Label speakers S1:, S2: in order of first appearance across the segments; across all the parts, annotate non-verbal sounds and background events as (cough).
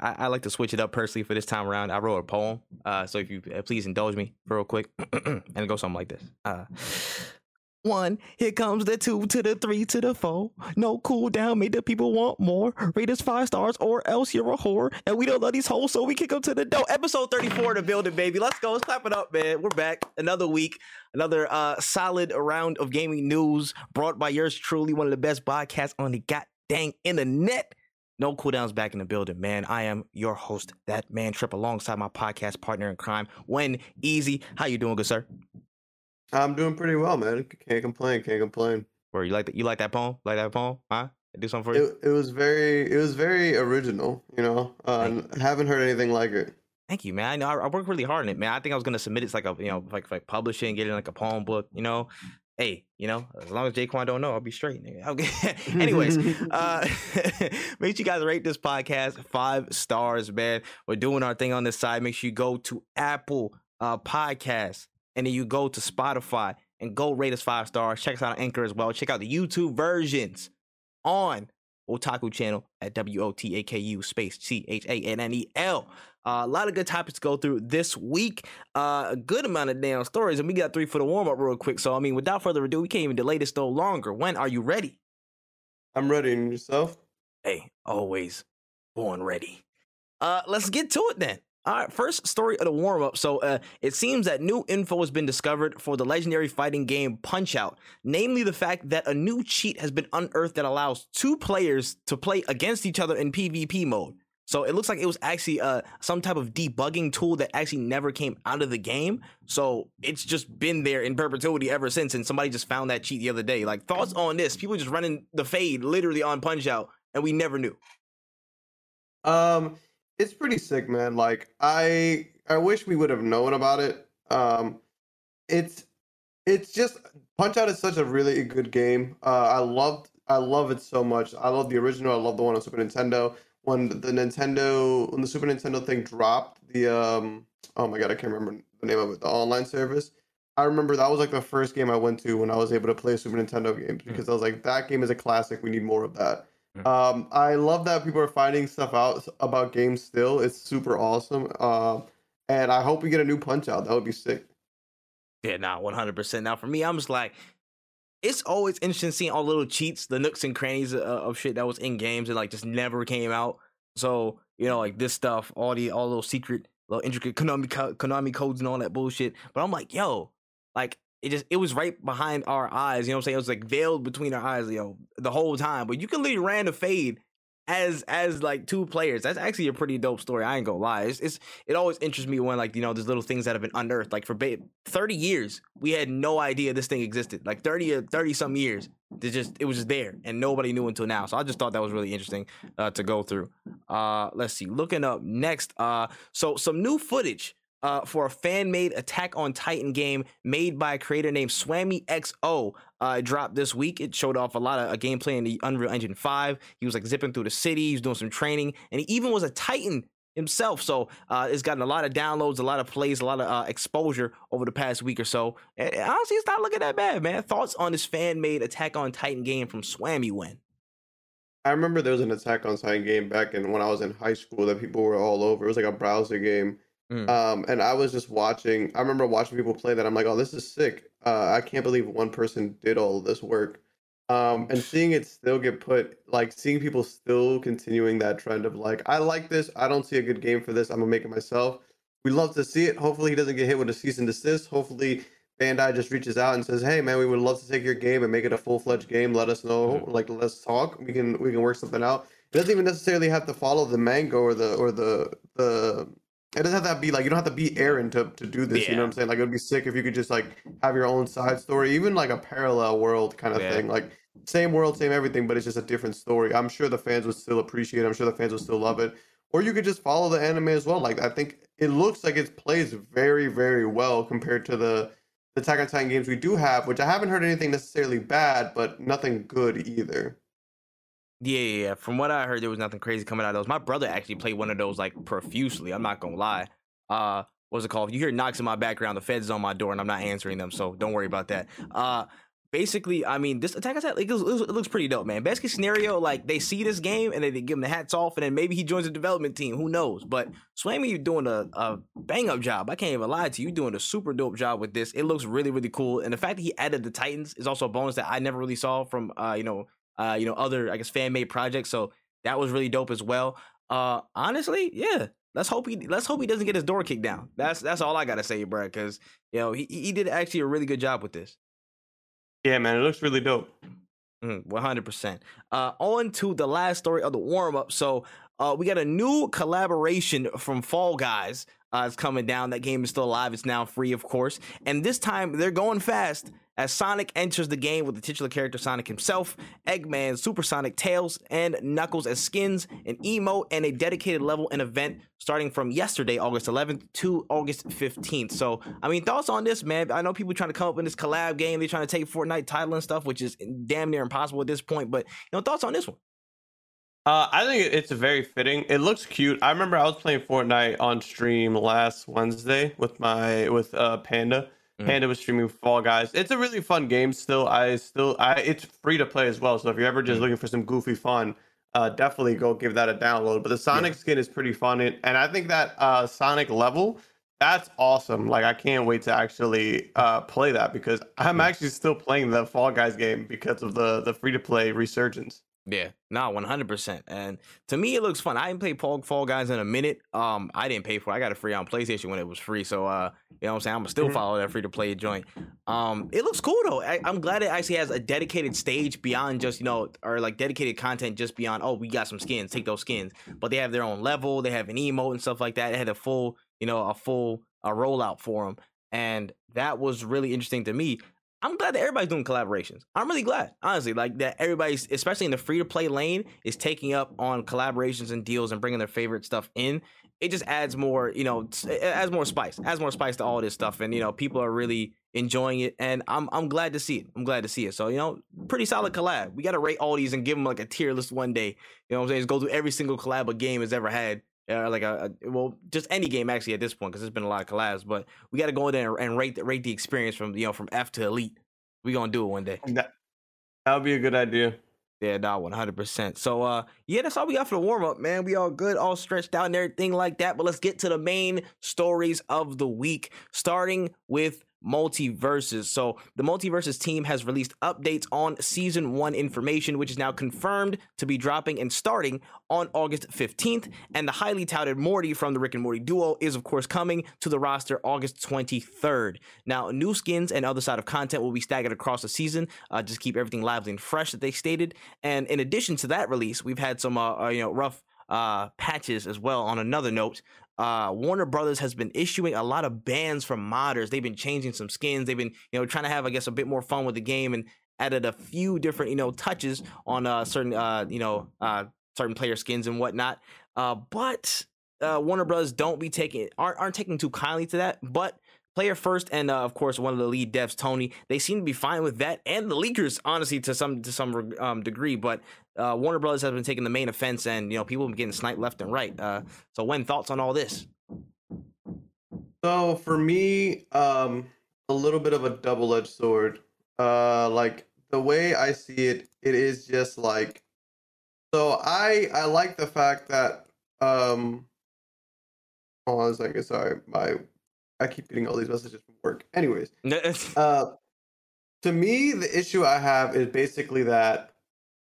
S1: I, I like to switch it up personally for this time around. I wrote a poem. Uh, so if you uh, please indulge me real quick, (clears throat) and goes something like this. Uh, one, here comes the two to the three to the four. No cool down, made the people want more. Rate us five stars or else you're a whore. And we don't love these hoes, so we kick them to the door. Episode 34 to build it, baby. Let's go. Let's clap it up, man. We're back. Another week, another uh solid round of gaming news brought by yours truly, one of the best podcasts on the goddamn internet. No cooldowns back in the building, man. I am your host, that man Tripp, alongside my podcast partner in crime, When Easy. How you doing, good sir?
S2: I'm doing pretty well, man. Can't complain. Can't complain.
S1: Where you like that? You like that poem? Like that poem? Huh? Do something for you?
S2: It, it was very, it was very original. You know, uh, haven't heard anything like it.
S1: Thank you, man. I know I, I worked really hard on it, man. I think I was gonna submit it to like a, you know, like like publishing, getting like a poem book. You know, hey, you know, as long as Jaquan don't know, I'll be straight. Nigga. Okay. (laughs) (laughs) Anyways, uh, (laughs) make sure you guys rate this podcast five stars, man. We're doing our thing on this side. Make sure you go to Apple uh, Podcasts and then you go to Spotify and go rate us five stars. Check us out on Anchor as well. Check out the YouTube versions on Wotaku channel at W O T A K U space C H A N N E L. Uh, a lot of good topics to go through this week. Uh, a good amount of damn stories, and we got three for the warm up real quick. So, I mean, without further ado, we can't even delay this no longer. Wen are you ready?
S2: I'm ready. And yourself?
S1: Hey, always born ready. Uh, let's get to it then. All right, first story of the warm up. So, uh, it seems that new info has been discovered for the legendary fighting game Punch Out, namely the fact that a new cheat has been unearthed that allows two players to play against each other in PvP mode. So it looks like it was actually uh, some type of debugging tool that actually never came out of the game. So it's just been there in perpetuity ever since. And somebody just found that cheat the other day. Like thoughts on this? People just running the fade literally on Punch Out, and we never knew.
S2: Um, it's pretty sick, man. Like I, I wish we would have known about it. Um, it's, it's just Punch Out is such a really good game. Uh, I loved, I love it so much. I love the original. I love the one on Super Nintendo when the Nintendo when the Super Nintendo thing dropped the um oh my god I can't remember the name of it the online service. I remember that was like the first game I went to when I was able to play Super Nintendo games because mm. I was like that game is a classic. We need more of that. Mm. um I love that people are finding stuff out about games still. It's super awesome um and I hope we get a new Punch Out that would be sick.
S1: Yeah nah 100% now for me I'm just like it's always interesting seeing all little cheats, the nooks and crannies of, of shit that was in games and like just never came out. So you know, like this stuff, all the all those secret, little intricate Konami Konami codes and all that bullshit. But I'm like, yo, like it just it was right behind our eyes. You know what I'm saying? It was like veiled between our eyes, yo, the whole time. But you can literally ran a fade as as like two players. That's actually a pretty dope story. I ain't gonna lie. It's, it's it always interests me when like you know there's little things that have been unearthed. Like for ba- thirty years, we had no idea this thing existed. Like thirty or thirty some years, it just it was just there and nobody knew until now. So I just thought that was really interesting uh, to go through. Uh, let's see. Looking up next. Uh, so some new footage uh, for a fan made Attack on Titan game made by a creator named Swami XO. Uh, dropped this week. It showed off a lot of uh, gameplay in the Unreal Engine 5. He was like zipping through the city, he was doing some training, and he even was a Titan himself. So uh, it's gotten a lot of downloads, a lot of plays, a lot of uh, exposure over the past week or so. And honestly, it's not looking that bad, man. Thoughts on this fan made Attack on Titan game from Swami Wen?
S2: I remember there was an Attack on Titan game back in when I was in high school that people were all over. It was like a browser game Mm. Um, and I was just watching. I remember watching people play that. I'm like, oh, this is sick. Uh, I can't believe one person did all of this work. Um, and seeing it still get put, like seeing people still continuing that trend of like, I like this. I don't see a good game for this. I'm gonna make it myself. We love to see it. Hopefully, he doesn't get hit with a cease and desist. Hopefully, Bandai just reaches out and says, "Hey, man, we would love to take your game and make it a full fledged game. Let us know. Mm-hmm. Like, let's talk. We can we can work something out. It doesn't even necessarily have to follow the manga or the or the the it doesn't have to be like you don't have to be Eren to, to do this. Yeah. You know what I'm saying? Like it would be sick if you could just like have your own side story, even like a parallel world kind of yeah. thing. Like same world, same everything, but it's just a different story. I'm sure the fans would still appreciate. it. I'm sure the fans would still love it. Or you could just follow the anime as well. Like I think it looks like it plays very, very well compared to the the Attack on Titan games we do have, which I haven't heard anything necessarily bad, but nothing good either.
S1: Yeah, yeah, yeah. From what I heard, there was nothing crazy coming out of those. My brother actually played one of those like profusely. I'm not gonna lie. Uh, what's it called? If you hear knocks in my background, the feds on my door, and I'm not answering them, so don't worry about that. Uh, basically, I mean, this Attack on Titan, it, looks, it looks pretty dope, man. Case scenario, like they see this game and they, they give him the hats off, and then maybe he joins the development team. Who knows? But Swami, you're doing a, a bang up job. I can't even lie to you. You're doing a super dope job with this. It looks really, really cool. And the fact that he added the Titans is also a bonus that I never really saw from, uh, you know, uh, you know, other I guess fan made projects. So that was really dope as well. Uh, honestly, yeah, Let's hope he let's hope he doesn't get his door kicked down. That's that's all I gotta say, bro. Because you know he he did actually a really good job with this.
S2: Yeah, man, it looks really dope.
S1: Mm, one hundred percent. Uh, on to the last story of the warm up. So uh, we got a new collaboration from Fall Guys. Uh, it's coming down. That game is still alive. It's now free, of course. And this time they're going fast as Sonic enters the game with the titular character Sonic himself, Eggman, Supersonic, Tails, and Knuckles as skins, an emote, and a dedicated level and event starting from yesterday, August 11th to August 15th. So, I mean, thoughts on this, man? I know people trying to come up in this collab game. They're trying to take Fortnite title and stuff, which is damn near impossible at this point. But, you know, thoughts on this one?
S2: Uh, I think it's very fitting. It looks cute. I remember I was playing Fortnite on stream last Wednesday with my with uh Panda Mm-hmm. Panda was streaming Fall Guys. It's a really fun game. Still, I still, I it's free to play as well. So if you're ever just mm-hmm. looking for some goofy fun, uh, definitely go give that a download. But the Sonic yeah. skin is pretty fun, and, and I think that uh, Sonic level that's awesome. Like I can't wait to actually uh, play that because I'm actually still playing the Fall Guys game because of the the free to play resurgence.
S1: Yeah, no, one hundred percent. And to me, it looks fun. I didn't play Fall, Fall Guys in a minute. Um, I didn't pay for. it. I got it free on PlayStation when it was free. So, uh, you know what I'm saying? I'm still mm-hmm. follow that free to play joint. Um, it looks cool though. I, am glad it actually has a dedicated stage beyond just you know, or like dedicated content just beyond. Oh, we got some skins. Take those skins. But they have their own level. They have an emote and stuff like that. It had a full, you know, a full a rollout for them, and that was really interesting to me. I'm glad that everybody's doing collaborations. I'm really glad, honestly, like that everybody's, especially in the free to play lane, is taking up on collaborations and deals and bringing their favorite stuff in. It just adds more, you know, adds more spice, adds more spice to all this stuff, and you know, people are really enjoying it, and I'm I'm glad to see it. I'm glad to see it. So you know, pretty solid collab. We got to rate all these and give them like a tier list one day. You know what I'm saying? Just go through every single collab a game has ever had uh, like a, a, well, just any game actually at this point because there's been a lot of collabs. But we got to go in there and, and rate the, rate the experience from you know from F to Elite. We gonna do it one day.
S2: That would be a good idea.
S1: Yeah, nah, one hundred percent. So, uh, yeah, that's all we got for the warm up, man. We all good, all stretched out and everything like that. But let's get to the main stories of the week, starting with MultiVersus. So the MultiVersus team has released updates on season one information, which is now confirmed to be dropping and starting on August 15th. And the highly touted Morty from the Rick and Morty duo is, of course, coming to the roster August 23rd. Now, new skins and other side of content will be staggered across the season, uh, just keep everything lively and fresh that they stated. And in addition to that release, we've had some, uh, uh you know, rough uh, patches as well. On another note, uh, Warner Brothers has been issuing a lot of bans from modders. They've been changing some skins. They've been, you know, trying to have, I guess, a bit more fun with the game and added a few different, you know, touches on uh, certain, uh, you know, uh, certain player skins and whatnot. Uh, but uh, Warner Brothers don't be taking aren't aren't taking too kindly to that. But player first and uh, of course one of the lead devs tony. They seem to be fine with that and the leakers honestly to some to some um, degree but uh, warner brothers has been taking the main offense and you know people have been getting sniped left and right. Uh, so Wen thoughts on all this?
S2: So for me um a little bit of a double-edged sword. Uh like the way i see it it is just like so i i like the fact that um hold on a second sorry my I keep getting all these messages from work. Anyways, (laughs) uh, to me, the issue I have is basically that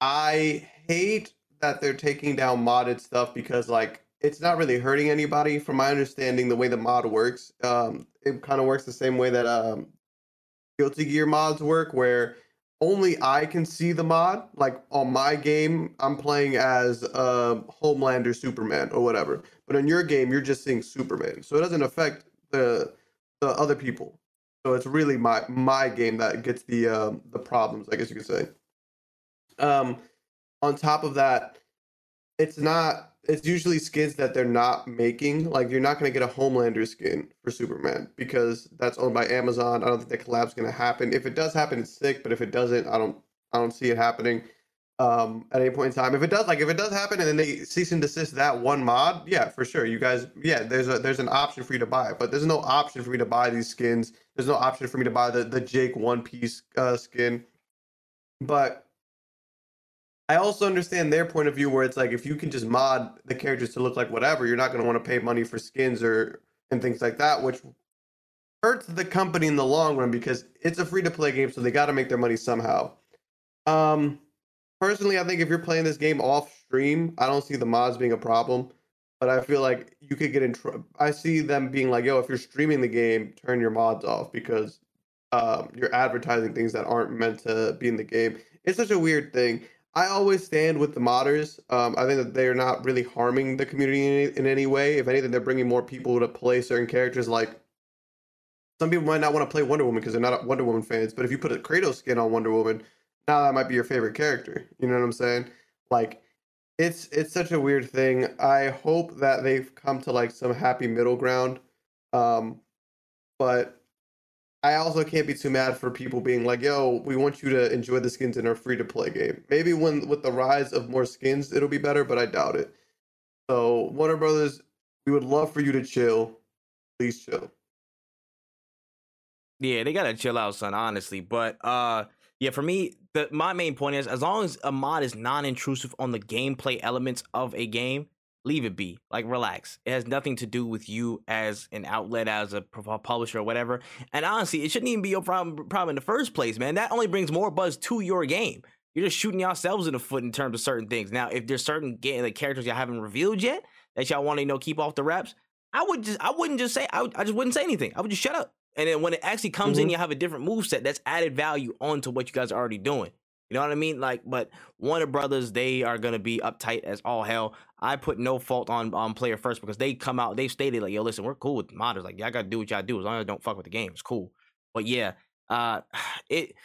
S2: I hate that they're taking down modded stuff because like it's not really hurting anybody. From my understanding, the way the mod works, um, it kind of works the same way that um, Guilty Gear mods work, where only I can see the mod. Like on my game, I'm playing as uh, Homelander Superman or whatever. But in your game, you're just seeing Superman, so it doesn't affect the the other people. So it's really my my game that gets the um, the problems, I guess you could say. Um, on top of that, it's not. It's usually skins that they're not making. Like you're not going to get a Homelander skin for Superman because that's owned by Amazon. I don't think the collab's going to happen. If it does happen, it's sick. But if it doesn't, I don't. I don't see it happening um, at any point in time. If it does, like if it does happen, and then they cease and desist that one mod, yeah, for sure. You guys, yeah, there's a there's an option for you to buy it, but there's no option for me to buy these skins. There's no option for me to buy the the Jake One Piece uh, skin. but I also understand their point of view where it's like if you can just mod the characters to look like whatever, you're not going to want to pay money for skins or and things like that, which hurts the company in the long run because it's a free to play game, so they got to make their money somehow. Um, personally, I think if you're playing this game off stream, I don't see the mods being a problem. But I feel like you could get in trouble. I see them being like, "Yo, if you're streaming the game, turn your mods off because um, you're advertising things that aren't meant to be in the game." It's such a weird thing. I always stand with the modders. Um, I think that they are not really harming the community in in any way. If anything, they're bringing more people to play certain characters. Like some people might not want to play Wonder Woman because they're not Wonder Woman fans. But if you put a Kratos skin on Wonder Woman, now that might be your favorite character. You know what I'm saying? Like it's it's such a weird thing. I hope that they've come to like some happy middle ground. Um, but I also can't be too mad for people being like, "Yo, we want you to enjoy the skins in our free to play game." Maybe when with the rise of more skins, it'll be better, but I doubt it. So Warner Brothers, we would love for you to chill. Please chill.
S1: Yeah, they gotta chill out, son. Honestly, but uh, yeah, for me, the my main point is as long as a mod is non-intrusive on the gameplay elements of a game, leave it be. Like relax. It has nothing to do with you as an outlet, as a publisher or whatever. And honestly, it shouldn't even be your problem problem in the first place, man. That only brings more buzz to your game. You're just shooting yourselves in the foot in terms of certain things. Now, if there's certain game like characters y'all haven't revealed yet that y'all want to you know keep off the reps, I would just I wouldn't just say I, would, I just wouldn't say anything. I would just shut up. And then when it actually comes mm-hmm. in, you have a different move set that's added value onto what you guys are already doing. You know what I mean? Like, but Warner Brothers, they are gonna be uptight as all hell. I put no fault on on player first because they come out, they stated like, yo, listen, we're cool with modders. Like, y'all gotta do what y'all do as long as I don't fuck with the game. It's cool. But yeah, uh (sighs) it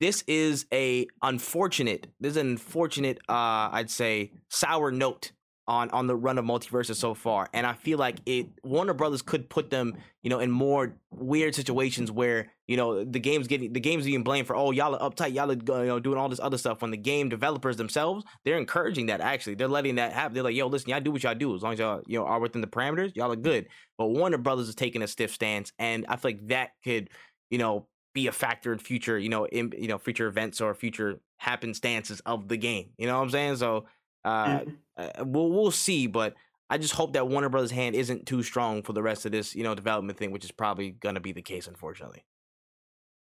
S1: this is a unfortunate, this is an unfortunate, uh, I'd say, sour note on on the run of MultiVersus so far and i feel like it warner brothers could put them you know in more weird situations where you know the game's getting the game's being blamed for oh y'all are uptight y'all are you know doing all this other stuff when the game developers themselves they're encouraging that actually. They're letting that happen. They're like yo listen y'all do what y'all do as long as y'all you know are within the parameters y'all are good. But warner brothers is taking a stiff stance and i feel like that could you know be a factor in future you know in you know future events or future happenstances of the game you know what i'm saying? So uh, mm-hmm. uh, we'll we'll see, but I just hope that Warner Brothers' hand isn't too strong for the rest of this, you know, development thing, which is probably gonna be the case, unfortunately.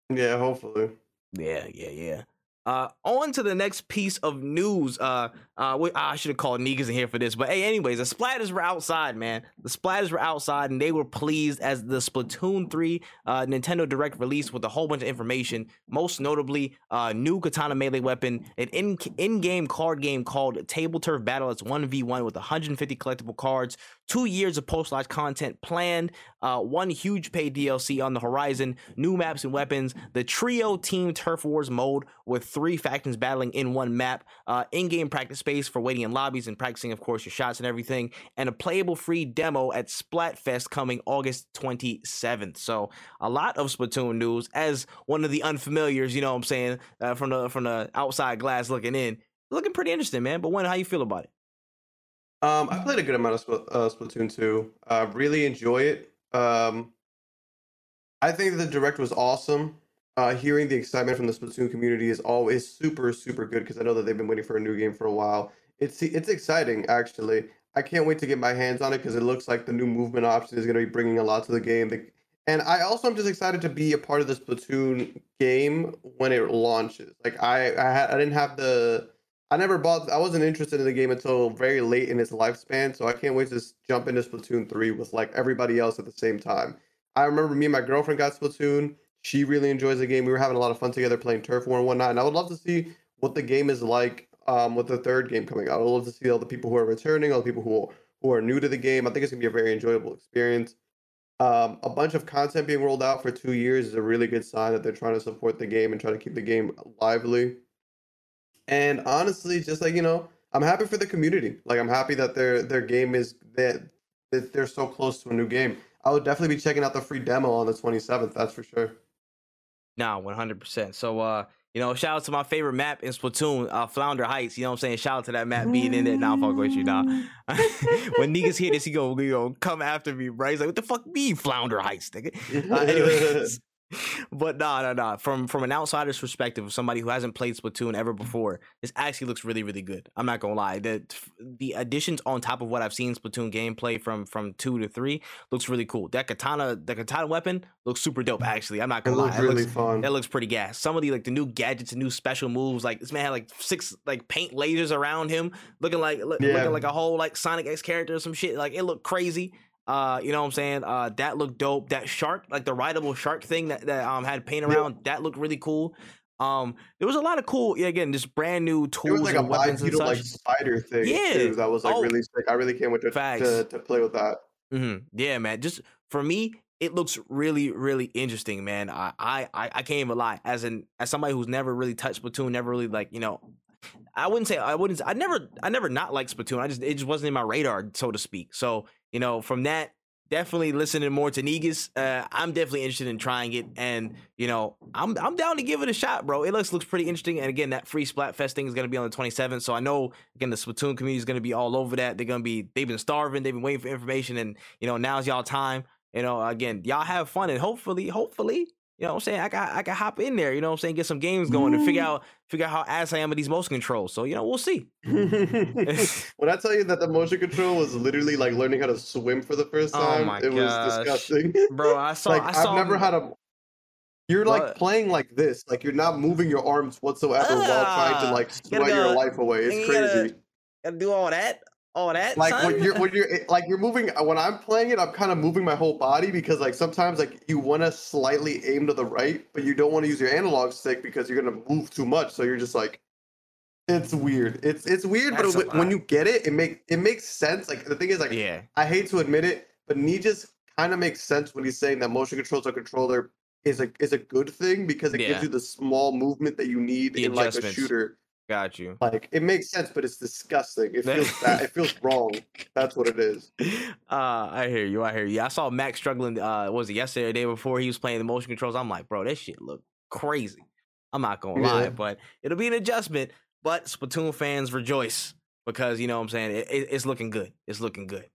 S2: Yeah, hopefully.
S1: Yeah, yeah, yeah. Uh, on to the next piece of news. Uh, uh, we, I should have called Negas in here for this, but hey, anyways, the Splatters were outside, man. The Splatters were outside, and they were pleased as the Splatoon 3 uh, Nintendo Direct released with a whole bunch of information. Most notably, uh, new katana melee weapon, an in in-game card game called Tableturf Battle. It's one v one with 150 collectible cards, two years of post-launch content planned, uh, one huge paid DLC on the horizon, new maps and weapons, the trio team Turf Wars mode with three factions battling in one map, uh, in-game practice space for waiting in lobbies and practicing, of course, your shots and everything, and a playable free demo at Splatfest coming August 27th. So a lot of Splatoon news as one of the unfamiliars, you know what I'm saying, uh, from the from the outside glass looking in. Looking pretty interesting, man. But Wen, how you feel about it?
S2: Um, I played a good amount of Spl- uh, Splatoon 2. Uh, really enjoy it. Um, I think the direct was awesome. Uh, hearing the excitement from the Splatoon community is always super, super good because I know that they've been waiting for a new game for a while. It's it's exciting actually. I can't wait to get my hands on it because it looks like the new movement option is going to be bringing a lot to the game. And I also am just excited to be a part of the Splatoon game when it launches. Like I I, I didn't have the I never bought. I wasn't interested in the game until very late in its lifespan, so I can't wait to jump into Splatoon three with like everybody else at the same time. I remember me and my girlfriend got Splatoon. She really enjoys the game. We were having a lot of fun together playing Turf War and whatnot. And I would love to see what the game is like um, with the third game coming out. I would love to see all the people who are returning, all the people who who are new to the game. I think it's gonna be a very enjoyable experience. Um, a bunch of content being rolled out for two years is a really good sign that they're trying to support the game and try to keep the game lively. And honestly, just like you know, I'm happy for the community. Like I'm happy that their their game is that that they're so close to a new game. I would definitely be checking out the free demo on the 27th. That's for sure.
S1: Nah, 100%. So, uh, you know, shout out to my favorite map in Splatoon, uh, Flounder Heights. You know what I'm saying? Shout out to that map being in there. Now I'm fucking with you, now. (laughs) when niggas hear this, he go, you know, come after me, right? He's like, what the fuck me, Flounder Heights, nigga? (laughs) Uh, anyways, (laughs) but nah, nah, nah. From from an outsider's perspective, of somebody who hasn't played Splatoon ever mm-hmm. before, this actually looks really, really good. I'm not gonna lie. The the additions on top of what I've seen Splatoon gameplay from from two to three looks really cool. That katana, the katana weapon looks super dope. Mm-hmm. Actually, I'm not gonna
S2: it
S1: lie.
S2: Looks really
S1: looks,
S2: fun.
S1: That looks pretty gas. Some of the like the new gadgets and new special moves, like this man had like six like paint lasers around him, looking like look, yeah. looking like a whole like Sonic X character or some shit. Like it looked crazy. Uh, you know what I'm saying? Uh, that looked dope. That shark, like the rideable shark thing that, that um had paint around, yeah. that looked really cool. Um, there was a lot of cool, yeah, again, just brand new tools
S2: like
S1: and weapons and such.
S2: like spider thing, yeah, too, that was like oh, really sick. I really can't wait to, to, to play with that.
S1: Mm-hmm. Yeah, man. Just for me, it looks really, really interesting, man. I, I, I can't even lie. As an as somebody who's never really touched Splatoon, never really like you know, I wouldn't say I wouldn't. I never, I never not liked Splatoon. I just it just wasn't in my radar, so to speak. So you know, from that definitely listening more to Negus. Uh, I'm definitely interested in trying it, and you know, I'm I'm down to give it a shot, bro. It looks looks pretty interesting, and again, that free Splatfest thing is gonna be on the 27th, so I know again the Splatoon community is gonna be all over that. They're gonna be they've been starving, they've been waiting for information, and you know, now's y'all time. You know, again, y'all have fun, and hopefully, hopefully, you know what I'm saying? I got I can hop in there, you know what I'm saying, get some games going and figure out figure out how ass I am with these motion controls. So, you know, we'll see. (laughs)
S2: when I tell you that the motion control was literally like learning how to swim for the first oh time, oh it gosh. was disgusting.
S1: Bro, I (laughs) saw
S2: like
S1: I saw
S2: I've never had a you're like playing like this, like you're not moving your arms whatsoever uh, while trying to like sweat your life away. It's crazy.
S1: Gotta, gotta do all that all that.
S2: Like
S1: son?
S2: when you're when you're like you're moving uh, when I'm playing it, I'm kind of moving my whole body because like sometimes like you want to slightly aim to the right, but you don't want to use your analog stick because you're gonna move too much. So you're just like, it's weird. It's it's weird, That's but when you get it, it make it makes sense. Like the thing is, like
S1: yeah,
S2: I hate to admit it, but Nijis kind of makes sense when he's saying that motion controls a controller is a is a good thing because it yeah. gives you the small movement that you need the in like a shooter
S1: Got you.
S2: Like it makes sense, but it's disgusting. It feels bad. It feels (laughs) wrong. That's what it is.
S1: Uh, I hear you. I hear you. I saw Max struggling. Uh, was it yesterday, or the day before? He was playing the motion controls. I'm like, bro, this shit look crazy. I'm not gonna lie, but it'll be an adjustment. But Splatoon fans rejoice because you know what I'm saying it, it, it's looking good. It's looking good.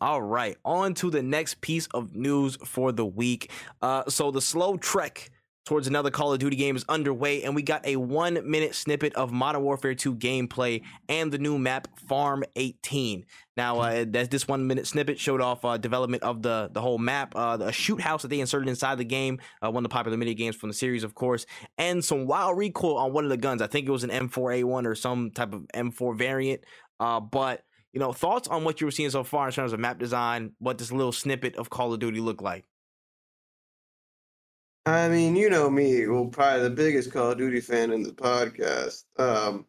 S1: All right, on to the next piece of news for the week. Uh, so the slow trek towards another Call of Duty game is underway, and we got a one minute snippet of Modern Warfare 2 gameplay and the new map Farm 18. Now, uh, this one minute snippet showed off uh, development of the the whole map, uh, a shoot house that they inserted inside the game, uh, one of the popular mini games from the series, of course, and some wild recoil on one of the guns. I think it was an M4A1 or some type of M4 variant. Uh, but you know, thoughts on what you were seeing so far in terms of map design, what this little snippet of Call of Duty looked like?
S2: I mean, you know me, well, probably the biggest Call of Duty fan in the podcast. Um,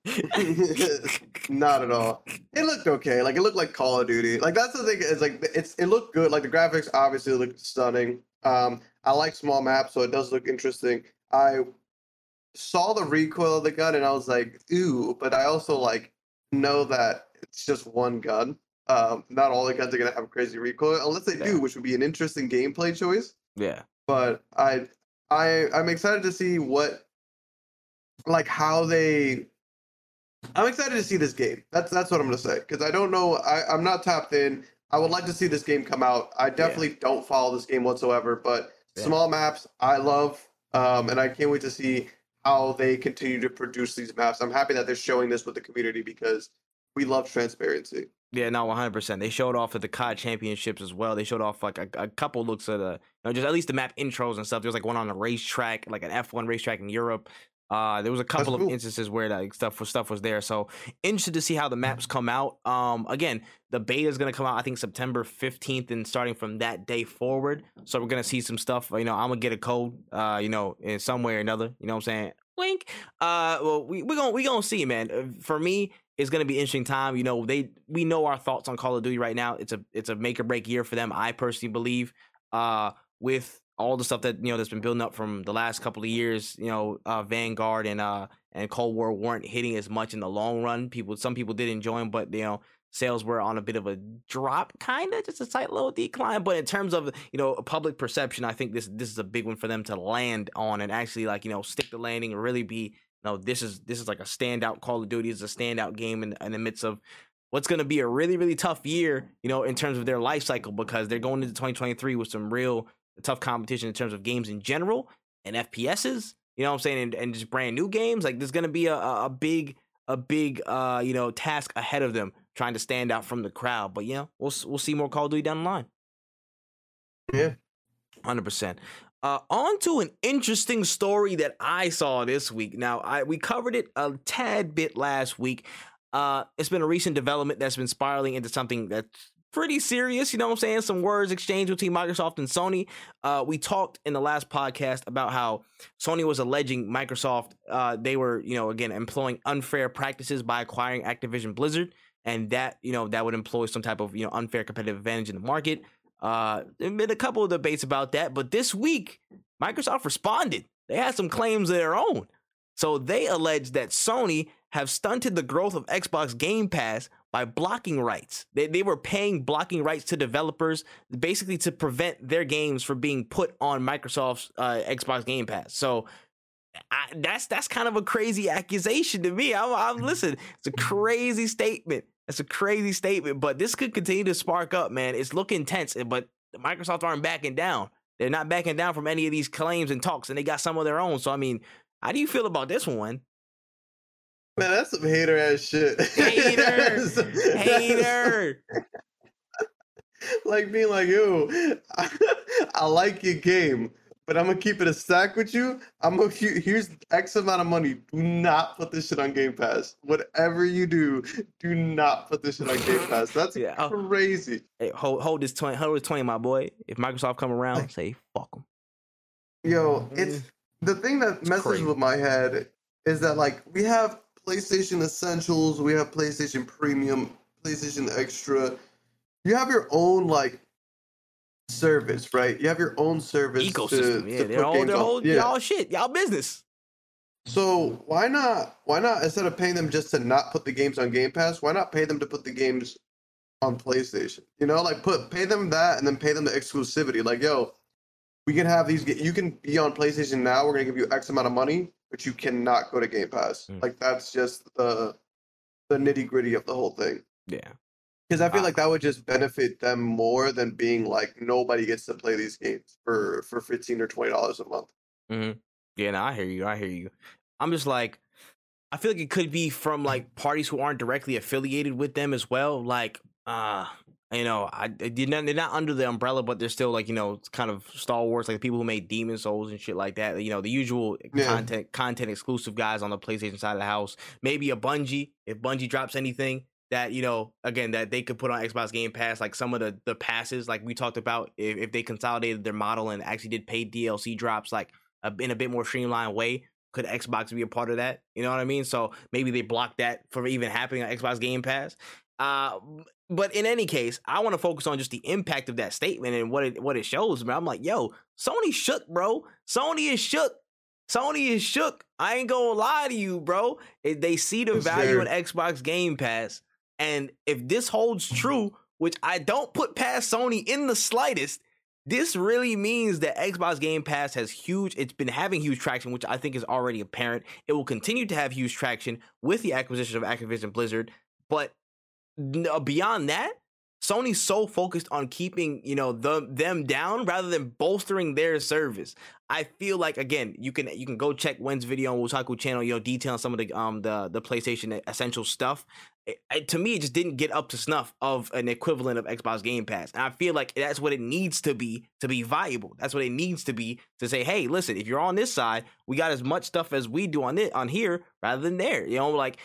S2: (laughs) not at all. It looked okay. Like it looked like Call of Duty. Like that's the thing. It's like it's it looked good. Like the graphics obviously look stunning. Um, I like small maps, so it does look interesting. I saw the recoil of the gun and I was like, ooh, but I also like know that it's just one gun. Um, not all the guns are gonna have crazy recoil unless they yeah. do, which would be an interesting gameplay choice.
S1: Yeah.
S2: But I I I'm excited to see what like how they I'm excited to see this game. That's that's what I'm gonna say because I don't know. I I'm not tapped in. I would like to see this game come out. I definitely yeah. don't follow this game whatsoever, but yeah. small maps I love, um, and I can't wait to see how they continue to produce these maps. I'm happy that they're showing this with the community because we love transparency.
S1: Yeah, no, one hundred percent. They showed off at the COD championships as well. They showed off like a, a couple looks at the, you know, just at least the map intros and stuff. There was like one on a racetrack, like an F one racetrack in Europe. Uh, there was a couple cool. of instances where like stuff for stuff was there. So interested to see how the maps come out. Um, again, the beta is gonna come out I think September fifteenth, and starting from that day forward. So we're gonna see some stuff. You know, I'm gonna get a code. Uh, you know, in some way or another. You know what I'm saying? Wink. Uh, well, we we gonna we gonna see, man. Uh, for me, it's going to be interesting time. You know, they we know our thoughts on Call of Duty right now. It's a it's a make or break year for them. I personally believe, uh, with all the stuff that you know that's been building up from the last couple of years. You know, uh, Vanguard and uh and Cold War weren't hitting as much in the long run. People, some people did enjoy them, but you know, sales were on a bit of a drop, kind of just a slight little decline. But in terms of you know public perception, I think this this is a big one for them to land on and actually like you know stick the landing and really be no, this is this is like a standout Call of Duty. It's a standout game in, in the midst of what's going to be a really really tough year, you know, in terms of their life cycle because they're going into 2023 with some real tough competition in terms of games in general and FPSs. You know what I'm saying? And, and just brand new games. Like there's gonna be a, a big a big uh you know task ahead of them trying to stand out from the crowd. But yeah, we'll we'll see more Call of Duty down the line.
S2: Yeah,
S1: hundred percent. Uh, on to an interesting story that I saw this week. Now, I we covered it a tad bit last week. Uh, it's been a recent development that's been spiraling into something that's pretty serious. You know what I'm saying? Some words exchanged between Microsoft and Sony. Uh, we talked in the last podcast about how Sony was alleging Microsoft uh, they were, you know, again employing unfair practices by acquiring Activision Blizzard, and that you know that would employ some type of you know unfair competitive advantage in the market. Uh, there have been a couple of debates about that, but this week Microsoft responded. They had some claims of their own. So they alleged that Sony have stunted the growth of Xbox Game Pass by blocking rights. They, they were paying blocking rights to developers basically to prevent their games from being put on Microsoft's uh, Xbox Game Pass. So I, that's that's kind of a crazy accusation to me. I'm, I'm listen, it's a crazy statement. It's a crazy statement, but this could continue to spark up, man. It's looking tense, eh, but Microsoft aren't backing down. They're not backing down from any of these claims and talks, and they got some of their own. So I mean, how do you feel about this one?
S2: Man, that's some hater ass shit. (laughs)
S1: Hater, hater.
S2: like being like, yo, I, (laughs) I, like your game, but I'm gonna keep it a stack with you. I'm gonna here's X amount of money. Do not put this shit on Game Pass. Whatever you do, do not put this shit on Game Pass. (laughs) That's yeah, crazy.
S1: Hey, hold hold this twenty, hold this twenty, my boy. If Microsoft come around, (laughs) say fuck them.
S2: Yo, it's mm-hmm. the thing that messes with my head is that like we have PlayStation Essentials, we have PlayStation Premium, PlayStation Extra. You have your own like service, right? You have your own service
S1: ecosystem. To, yeah, to they're all they're all, yeah. y'all shit, y'all business.
S2: So why not? Why not instead of paying them just to not put the games on Game Pass? Why not pay them to put the games on PlayStation? You know, like put pay them that and then pay them the exclusivity. Like, yo, we can have these. You can be on PlayStation now. We're gonna give you X amount of money, but you cannot go to Game Pass. Mm. Like that's just the the nitty gritty of the whole thing.
S1: Yeah.
S2: Because I feel uh, like that would just benefit them more than being like nobody gets to play these games for for fifteen or twenty dollars a month.
S1: Mm-hmm. Yeah, no, I hear you. I hear you. I'm just like, I feel like it could be from (clears throat) like parties who aren't directly affiliated with them as well. Like, uh, you know, I did not, they're not under the umbrella, but they're still like you know, kind of Star Wars, like the people who made Demon Souls and shit like that. You know, the usual yeah. content content exclusive guys on the PlayStation side of the house. Maybe a Bungie if Bungie drops anything that you know, again, that they could put on Xbox Game Pass, like some of the the passes, like we talked about, if, if they consolidated their model and actually did paid DLC drops, like a, in a bit more streamlined way. Could Xbox be a part of that? You know what I mean? So maybe they blocked that from even happening on Xbox Game Pass. Uh, but in any case, I want to focus on just the impact of that statement and what it what it shows. Man, I'm like, yo, Sony shook, bro. Sony is shook. Sony is shook. I ain't gonna lie to you, bro. If they see the value in Xbox Game Pass, and if this holds true, which I don't put past Sony in the slightest, this really means that Xbox Game Pass has huge, it's been having huge traction, which I think is already apparent. It will continue to have huge traction with the acquisition of Activision Blizzard, but uh, beyond that, Sony's so focused on keeping, you know, the them down rather than bolstering their service. I feel like again, you can you can go check Wen's video on Wotaku channel, you know, detailing some of the um the the PlayStation essential stuff. It, to me, it just didn't get up to snuff of an equivalent of Xbox Game Pass, and I feel like that's what it needs to be to be viable. That's what it needs to be to say, hey, listen, if you're on this side, we got as much stuff as we do on it on here rather than there. You know, like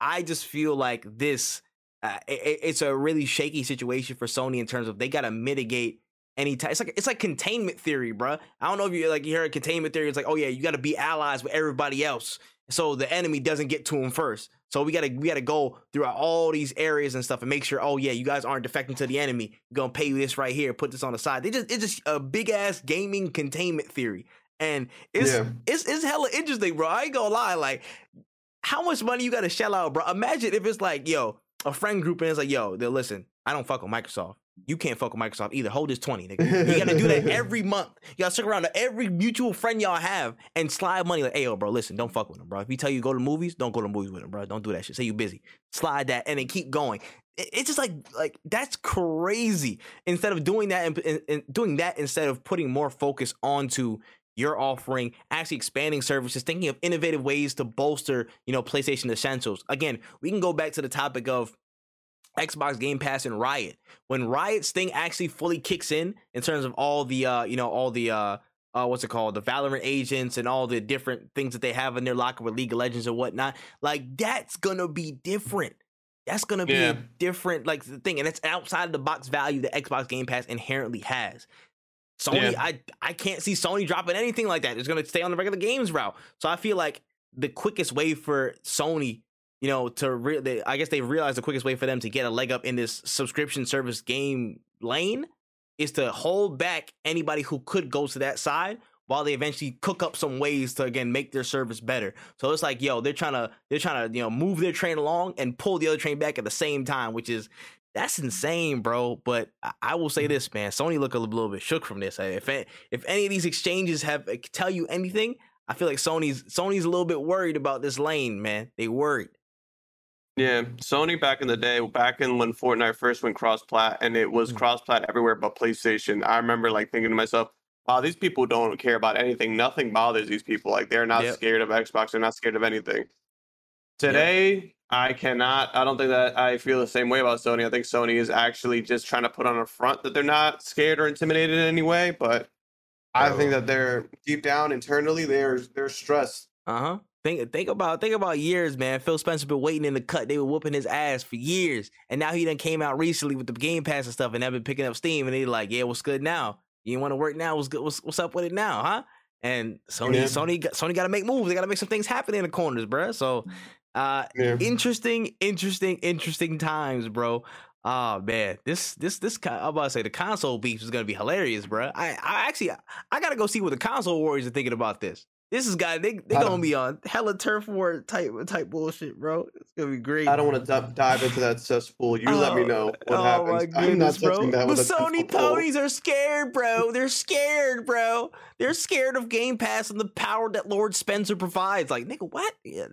S1: I just feel like this uh, it, it's a really shaky situation for Sony in terms of they got to mitigate any type. It's like it's like containment theory, bro. I don't know if you like you heard containment theory. It's like, oh yeah, you got to be allies with everybody else, so the enemy doesn't get to them first. So we gotta we gotta go throughout all these areas and stuff and make sure. Oh yeah, you guys aren't defecting to the enemy. We're gonna pay you this right here. Put this on the side. They just it's just a big ass gaming containment theory, and it's yeah. it's it's hella interesting, bro. I ain't gonna lie. Like, how much money you gotta shell out, bro? Imagine if it's like, yo, a friend group and it's like, yo, they listen, I don't fuck with Microsoft. You can't fuck with Microsoft either. Hold this 20, nigga. You gotta do that (laughs) every month. You gotta stick around to every mutual friend y'all have and slide money like, hey, yo, bro, listen, don't fuck with him, bro. If he tell you go to movies, don't go to movies with him, bro. Don't do that shit. Say you busy. Slide that and then keep going. It's just like, like that's crazy. Instead of doing that and, and, and doing that instead of putting more focus onto your offering, actually expanding services, thinking of innovative ways to bolster, you know, PlayStation Essentials. Again, we can go back to the topic of Xbox Game Pass and Riot. When Riot's thing actually fully kicks in, in terms of all the, uh, you know, all the, uh, uh, what's it called, the Valorant agents and all the different things that they have in their locker with League of Legends and whatnot, like that's gonna be different. That's gonna be yeah. a different like the thing, and it's outside of the box value that Xbox Game Pass inherently has. Sony, yeah. I I can't see Sony dropping anything like that. It's gonna stay on the regular games route. So I feel like the quickest way for Sony you know, to re- I guess they realized the quickest way for them to get a leg up in this subscription service game lane is to hold back anybody who could go to that side while they eventually cook up some ways to again make their service better. So it's like, yo, they're trying to they're trying to you know move their train along and pull the other train back at the same time, which is that's insane, bro. But I will say this, man, Sony look a little bit shook from this. If if any of these exchanges have tell you anything, I feel like Sony's Sony's a little bit worried about this lane, man. They worried.
S2: Yeah, Sony back in the day, back in when Fortnite first went cross plat, and it was mm. cross plat everywhere but PlayStation. I remember like thinking to myself, "Wow, these people don't care about anything. Nothing bothers these people. Like they're not yep. scared of Xbox. They're not scared of anything." Today, yep. I cannot. I don't think that I feel the same way about Sony. I think Sony is actually just trying to put on a front that they're not scared or intimidated in any way. But I think that they're deep down internally, they're they're stressed.
S1: Uh huh. Think think about think about years, man. Phil Spencer been waiting in the cut. They were whooping his ass for years, and now he done came out recently with the Game Pass and stuff, and they've been picking up steam. And they like, yeah, what's good now? You want to work now? What's good? What's, what's up with it now, huh? And Sony, yeah. Sony, Sony got to make moves. They got to make some things happen in the corners, bro. So, uh, yeah. interesting, interesting, interesting times, bro. Oh man, this this this I'm about to say the console beef is gonna be hilarious, bro. I I actually I gotta go see what the console warriors are thinking about this. This is guy they they gonna be on hella turf war type type bullshit, bro. It's gonna be great.
S2: I don't want to d- dive into that cesspool. You oh, let me oh, know what oh happens. My goodness, I'm not
S1: bro. that. The Sony ponies are scared, bro. They're scared, bro. They're scared of Game Pass and the power that Lord Spencer provides. Like, nigga, what? Yeah,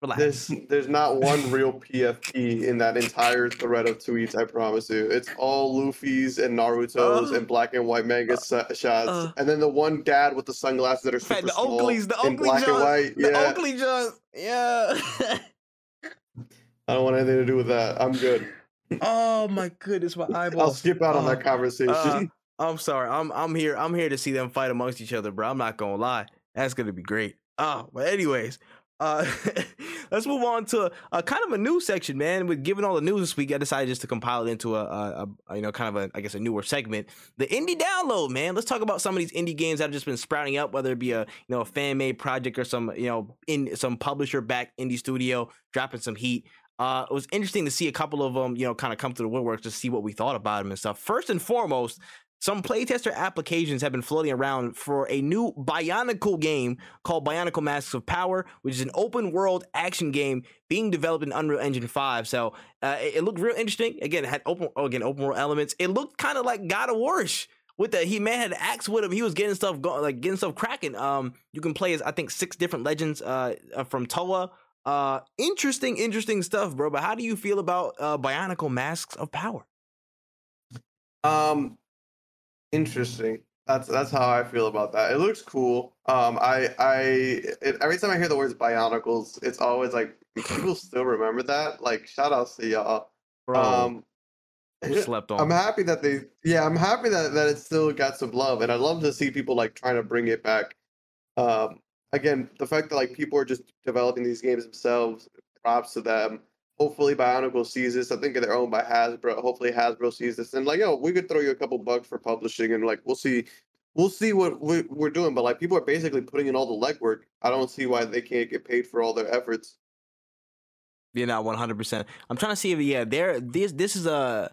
S2: Relax. There's there's not one real PFP in that entire thread of tweets. I promise you, it's all Luffy's and Naruto's uh, and black and white manga uh, shots, uh, and then the one dad with the sunglasses that are super the small Oakleys, the in Oakley black and white.
S1: The yeah. Oakley just yeah.
S2: I don't want anything to do with that. I'm good.
S1: Oh my goodness, my (laughs) eyeballs.
S2: I'll skip out on that uh, conversation. (laughs)
S1: I'm sorry. I'm I'm here. I'm here to see them fight amongst each other, bro. I'm not gonna lie. That's gonna be great. Oh, but anyways, uh, (laughs) let's move on to a, kind of a new section, man. With given all the news this week, I decided just to compile it into a, a, a, you know kind of a I guess a newer segment. The indie download, man. Let's talk about some of these indie games that have just been sprouting up, whether it be a you know a fan made project or some you know in some publisher backed indie studio dropping some heat. Uh, it was interesting to see a couple of them, you know, kind of come to the woodwork to see what we thought about them and stuff. First and foremost, some playtester applications have been floating around for a new Bionicle game called Bionicle Masks of Power, which is an open world action game being developed in Unreal Engine 5. So uh, it, it, looked real interesting. Again, it had open oh, again open world elements. It looked kind of like God of Warish. With the he man had an axe with him, he was getting stuff going, like getting stuff cracking. Um, you can play as I think six different legends uh, uh from Toa. Uh, interesting, interesting stuff, bro. But how do you feel about uh, Bionicle Masks of Power?
S2: Um, Interesting. That's that's how I feel about that. It looks cool. Um, I I it, every time I hear the words Bionicles, it's always like people (laughs) still remember that. Like shout outs to y'all. Bro, um, slept on. I'm happy that they yeah I'm happy that that it still got some love, and I'd love to see people like trying to bring it back. Um, again, the fact that like people are just developing these games themselves, props to them hopefully Bionicle sees this. I think they're owned by Hasbro. Hopefully Hasbro sees this and like, yo, we could throw you a couple bucks for publishing and like we'll see we'll see what we're doing. But like people are basically putting in all the legwork. I don't see why they can't get paid for all their efforts.
S1: Yeah, not one hundred percent. I'm trying to see if yeah, there this this is a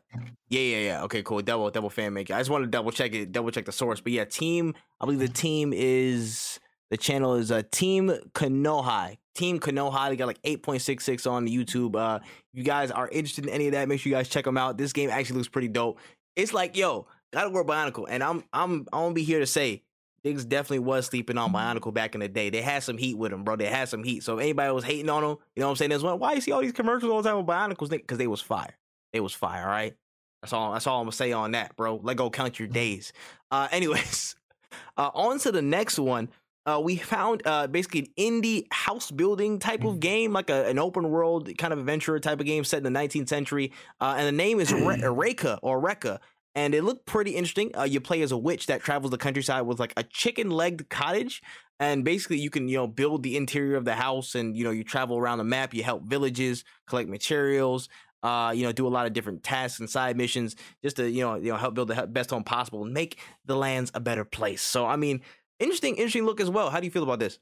S1: yeah yeah yeah okay cool double double fan maker. I just want to double check it, double check the source. But yeah, team. I believe the team is The channel is uh, Team Konoha. Team Konoha. They got like 8.66 on YouTube. Uh, you guys are interested in any of that, make sure you guys check them out. This game actually looks pretty dope. It's like, yo, gotta wear Bionicle, and I'm I'm I'm gonna be here to say Diggs definitely was sleeping on Bionicle back in the day. They had some heat with him, bro. They had some heat. So if anybody was hating on him, you know what I'm saying? Why you see all these commercials all the time with Bionicles? Because they was fire. They was fire. All right. That's all. That's all I'm gonna say on that, bro. Let go count your days. Uh, anyways, (laughs) uh, on to the next one. Uh, we found uh, basically an indie house building type of game, like a, an open world kind of adventure type of game set in the 19th century. Uh, and the name is Re- (clears throat) Reka or Reka and it looked pretty interesting. Uh, you play as a witch that travels the countryside with like a chicken legged cottage, and basically you can you know build the interior of the house, and you know you travel around the map. You help villages collect materials. Uh, you know, do a lot of different tasks and side missions just to you know you know help build the best home possible and make the lands a better place. So I mean, interesting, interesting look as well. How do you feel about this?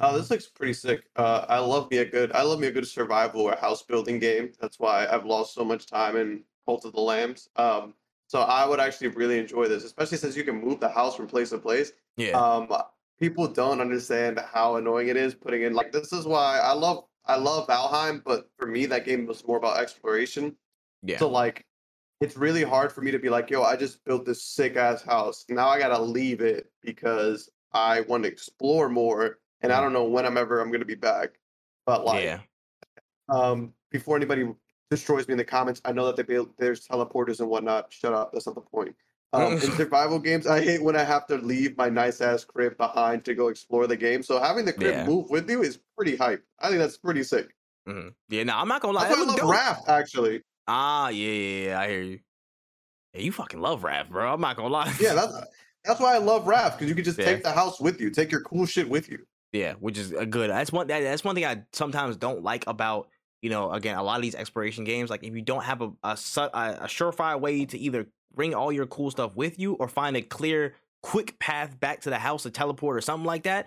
S2: Oh, this looks pretty sick. Uh, I love me a good, I love me a good survival or house building game. That's why I've lost so much time in Cult of the Lambs. Um, so I would actually really enjoy this, especially since you can move the house from place to place.
S1: Yeah.
S2: Um, people don't understand how annoying it is putting in like this is why I love I love Valheim, but for me that game was more about exploration.
S1: Yeah.
S2: So like it's really hard for me to be like, yo, I just built this sick ass house. Now I gotta leave it because I want to explore more and I mm. don't know when I'm ever I'm gonna be back. But like
S1: yeah.
S2: um before anybody destroys me in the comments. I know that they build, there's teleporters and whatnot. Shut up. That's not the point. Um, in (laughs) survival games, I hate when I have to leave my nice ass crib behind to go explore the game. So having the crib yeah. move with you is pretty hype. I think that's pretty sick.
S1: Mm-hmm. Yeah, no, I'm not gonna lie.
S2: I love dope. Raft actually.
S1: Ah, yeah, yeah, yeah, I hear you. Yeah, you fucking love Raft, bro. I'm not gonna lie.
S2: yeah, that's that's why I love Raft because you can just yeah. take the house with you, take your cool shit with you.
S1: Yeah, which is a good. That's one. That, that's one thing I sometimes don't like about you know, again, a lot of these exploration games, like if you don't have a, a, a surefire way to either bring all your cool stuff with you or find a clear, quick path back to the house to teleport or something like that,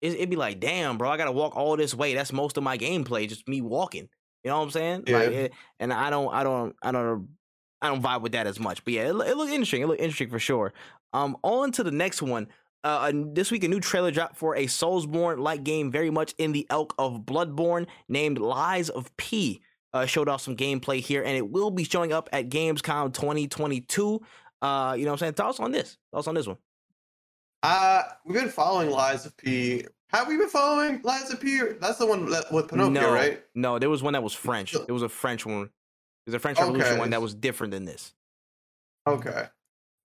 S1: it, would be like, damn, bro, I gotta walk all this way. That's most of my gameplay, just me walking. You know what I'm saying?
S2: Yeah.
S1: Like, it, and I don't, I don't, I don't, I don't vibe with that as much. But yeah, it, it looked interesting. It looked interesting for sure. Um, on to the next one. Uh, this week, a new trailer dropped for a Soulsborne-like game, very much in the elk of Bloodborne, named Lies of P. Uh, showed off some gameplay here, and it will be showing up at Gamescom 2022. Uh, you know what I'm saying? Thoughts on this? Thoughts on this one?
S2: Uh, we've been following Lies of P. Have we been following Lies of P? That's the one with Pinocchio,
S1: no,
S2: right?
S1: No, there was one that was French. It was a French one. There's a French Revolution okay. one that was different than this.
S2: Okay.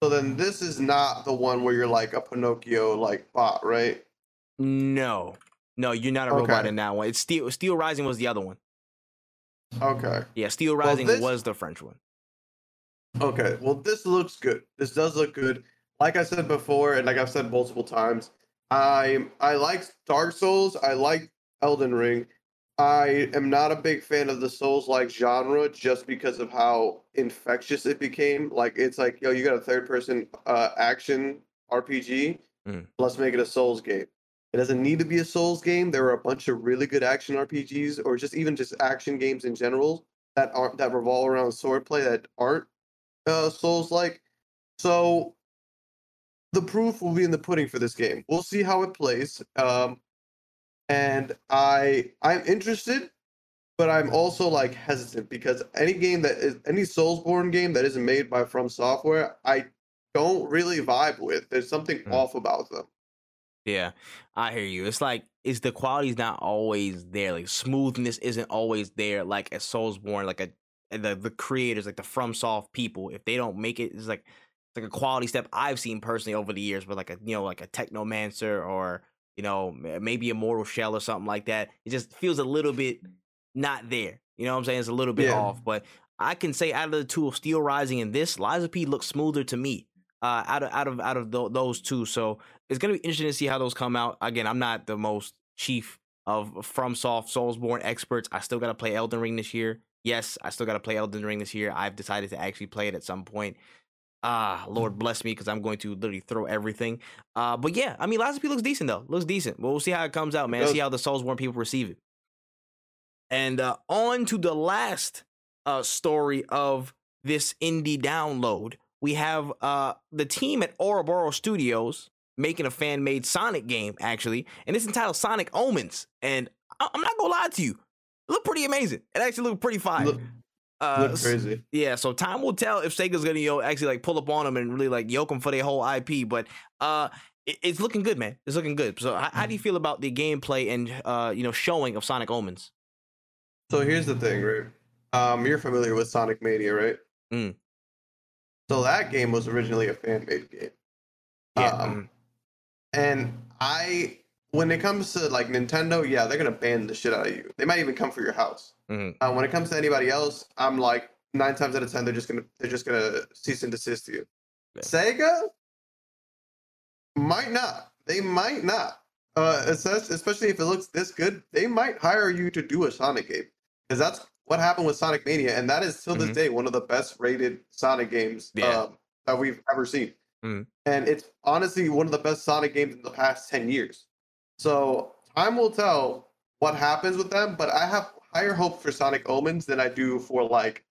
S2: So then this is not the one where you're like a Pinocchio like bot, right?
S1: No. No, you're not a okay. robot in that one. It's Steel Steel Rising was the other one.
S2: Okay.
S1: Yeah, Steel Rising well, this... was the French one.
S2: Okay. Well, this looks good. This does look good. Like I said before, and like I've said multiple times, I I like Dark Souls. I like Elden Ring. I am not a big fan of the Souls like genre just because of how infectious it became. Like it's like, yo, you got a third person uh, action RPG. Mm. Let's make it a Souls game. It doesn't need to be a Souls game. There are a bunch of really good action RPGs or just even just action games in general that aren't that revolve around swordplay that aren't uh, Souls like. So the proof will be in the pudding for this game. We'll see how it plays. Um, and I I'm interested, but I'm also like hesitant because any game that is any Soulsborne game that isn't made by From Software, I don't really vibe with. There's something mm. off about them.
S1: Yeah, I hear you. It's like is the quality's not always there. Like smoothness isn't always there. Like a Soulsborne, like a the the creators, like the FromSoft people, if they don't make it, it's like like a quality step I've seen personally over the years, but like a you know like a Technomancer or you know, maybe a mortal shell or something like that. It just feels a little bit not there. You know what I'm saying? It's a little bit yeah. off. But I can say out of the two of Steel Rising and this, of P looks smoother to me. Uh, out of out of out of th- those two, so it's gonna be interesting to see how those come out. Again, I'm not the most chief of from FromSoft Soulsborne experts. I still gotta play Elden Ring this year. Yes, I still gotta play Elden Ring this year. I've decided to actually play it at some point. Ah, Lord bless me, because I'm going to literally throw everything. Uh, but yeah, I mean, P looks decent though. Looks decent. Well, we'll see how it comes out, man. See how the Soulsborne people receive it. And uh, on to the last uh, story of this indie download. We have uh, the team at Ouroboros Studios making a fan made Sonic game actually, and it's entitled Sonic Omens. And I- am not gonna lie to you, it looked pretty amazing. It actually looked pretty fire.
S2: Look,
S1: uh,
S2: crazy.
S1: Yeah, so time will tell if Sega's gonna you know actually like pull up on them and really like yoke them for their whole IP. But uh, it, it's looking good, man. It's looking good. So how, how do you feel about the gameplay and uh, you know showing of Sonic Omens?
S2: So here's the thing, right? Um, you're familiar with Sonic Mania, right?
S1: Mm.
S2: So that game was originally a fan made game.
S1: Yeah.
S2: Um, and I, when it comes to like Nintendo, yeah, they're gonna ban the shit out of you. They might even come for your house.
S1: Mhm.
S2: Uh, when it comes to anybody else, I'm like nine times out of ten, they're just gonna they're just gonna cease and desist you.
S1: Yeah.
S2: Sega might not. They might not. Uh, especially if it looks this good, they might hire you to do a Sonic game because that's what happened with Sonic Mania, and that is till this day one of the best rated Sonic games
S1: Yeah.
S2: um, that we've ever seen.
S1: Mhm.
S2: And it's honestly one of the best Sonic games in the past ten years. So time will tell what happens with them, but I have higher hope for Sonic Omens than I do for like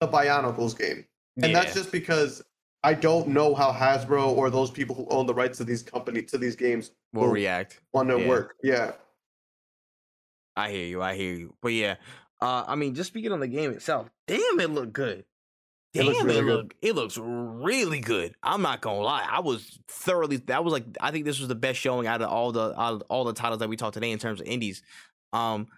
S2: the Bionicles game. And
S1: yeah.
S2: that's just because I don't know how Hasbro or those people who own the rights to these company to these games
S1: will
S2: will
S1: react.
S2: want to
S1: Yeah.
S2: work. Yeah.
S1: I hear you. I hear you. But yeah, uh, I mean, just speaking on the game itself, damn, it looked good.
S2: It
S1: Damn,
S2: looks
S1: it,
S2: really good.
S1: look it looks really good. I'm not gonna lie. I was thoroughly. That was like I think this was the best showing out of all the out of all the titles that we talked today in terms of indies. Um,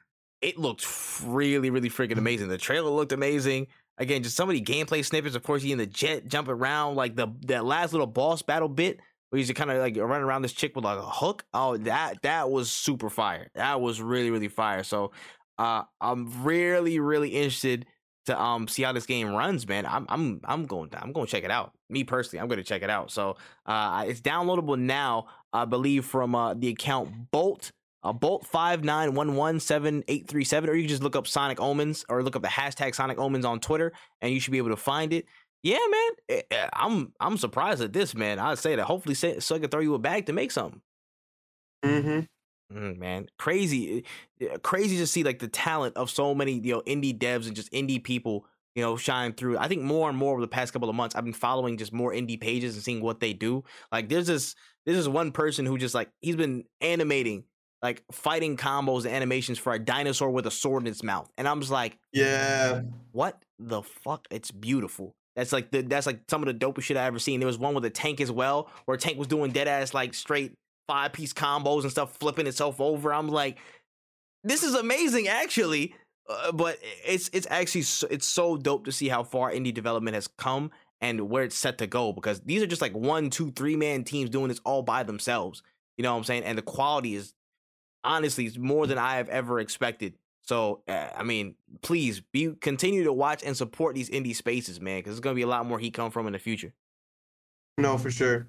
S1: it looked really really freaking amazing. The trailer looked amazing. Again, just so many gameplay snippets. Of course, he in the jet jumping around like the that last little boss battle bit where he's kind of like running around this chick with like a hook. Oh, that that was super fire. That was really really fire. So, uh, I'm really really interested to um see how this game runs, man. I'm I'm I'm going I'm going to check it out. Me personally, I'm going to check it out. So, uh, it's downloadable now, I believe, from uh the account Bolt. Uh, Bolt five nine one one seven eight three seven, or you can just look up Sonic Omens or look up the hashtag Sonic Omens on Twitter, and you should be able to find it. Yeah, man, eh, eh, I'm I'm surprised at this, man. I'd say that hopefully Se- Sega throw you a bag to make something.
S2: Mm-hmm.
S1: Mm, man, crazy, uh, crazy to see like the talent of so many you know indie devs and just indie people you know shine through. I think more and more over the past couple of months, I've been following just more indie pages and seeing what they do. Like there's this there's this one person who just like he's been animating like fighting combos and animations for a dinosaur with a sword in its mouth, and I'm just like,
S2: Yeah.
S1: what the fuck? It's beautiful. That's like the that's like some of the dopest shit I ever seen. There was one with a tank as well, where a tank was doing dead ass like straight five piece combos and stuff, flipping itself over. I'm like, this is amazing, actually. Uh, but it's it's actually so, it's so dope to see how far indie development has come and where it's set to go because these are just like one, two, three man teams doing this all by themselves. You know what I'm saying? And the quality is honestly it's more than I have ever expected. So uh, I mean, please be continue to watch and support these indie spaces, man, because there's gonna be a lot more heat come from in the future.
S2: No, for sure.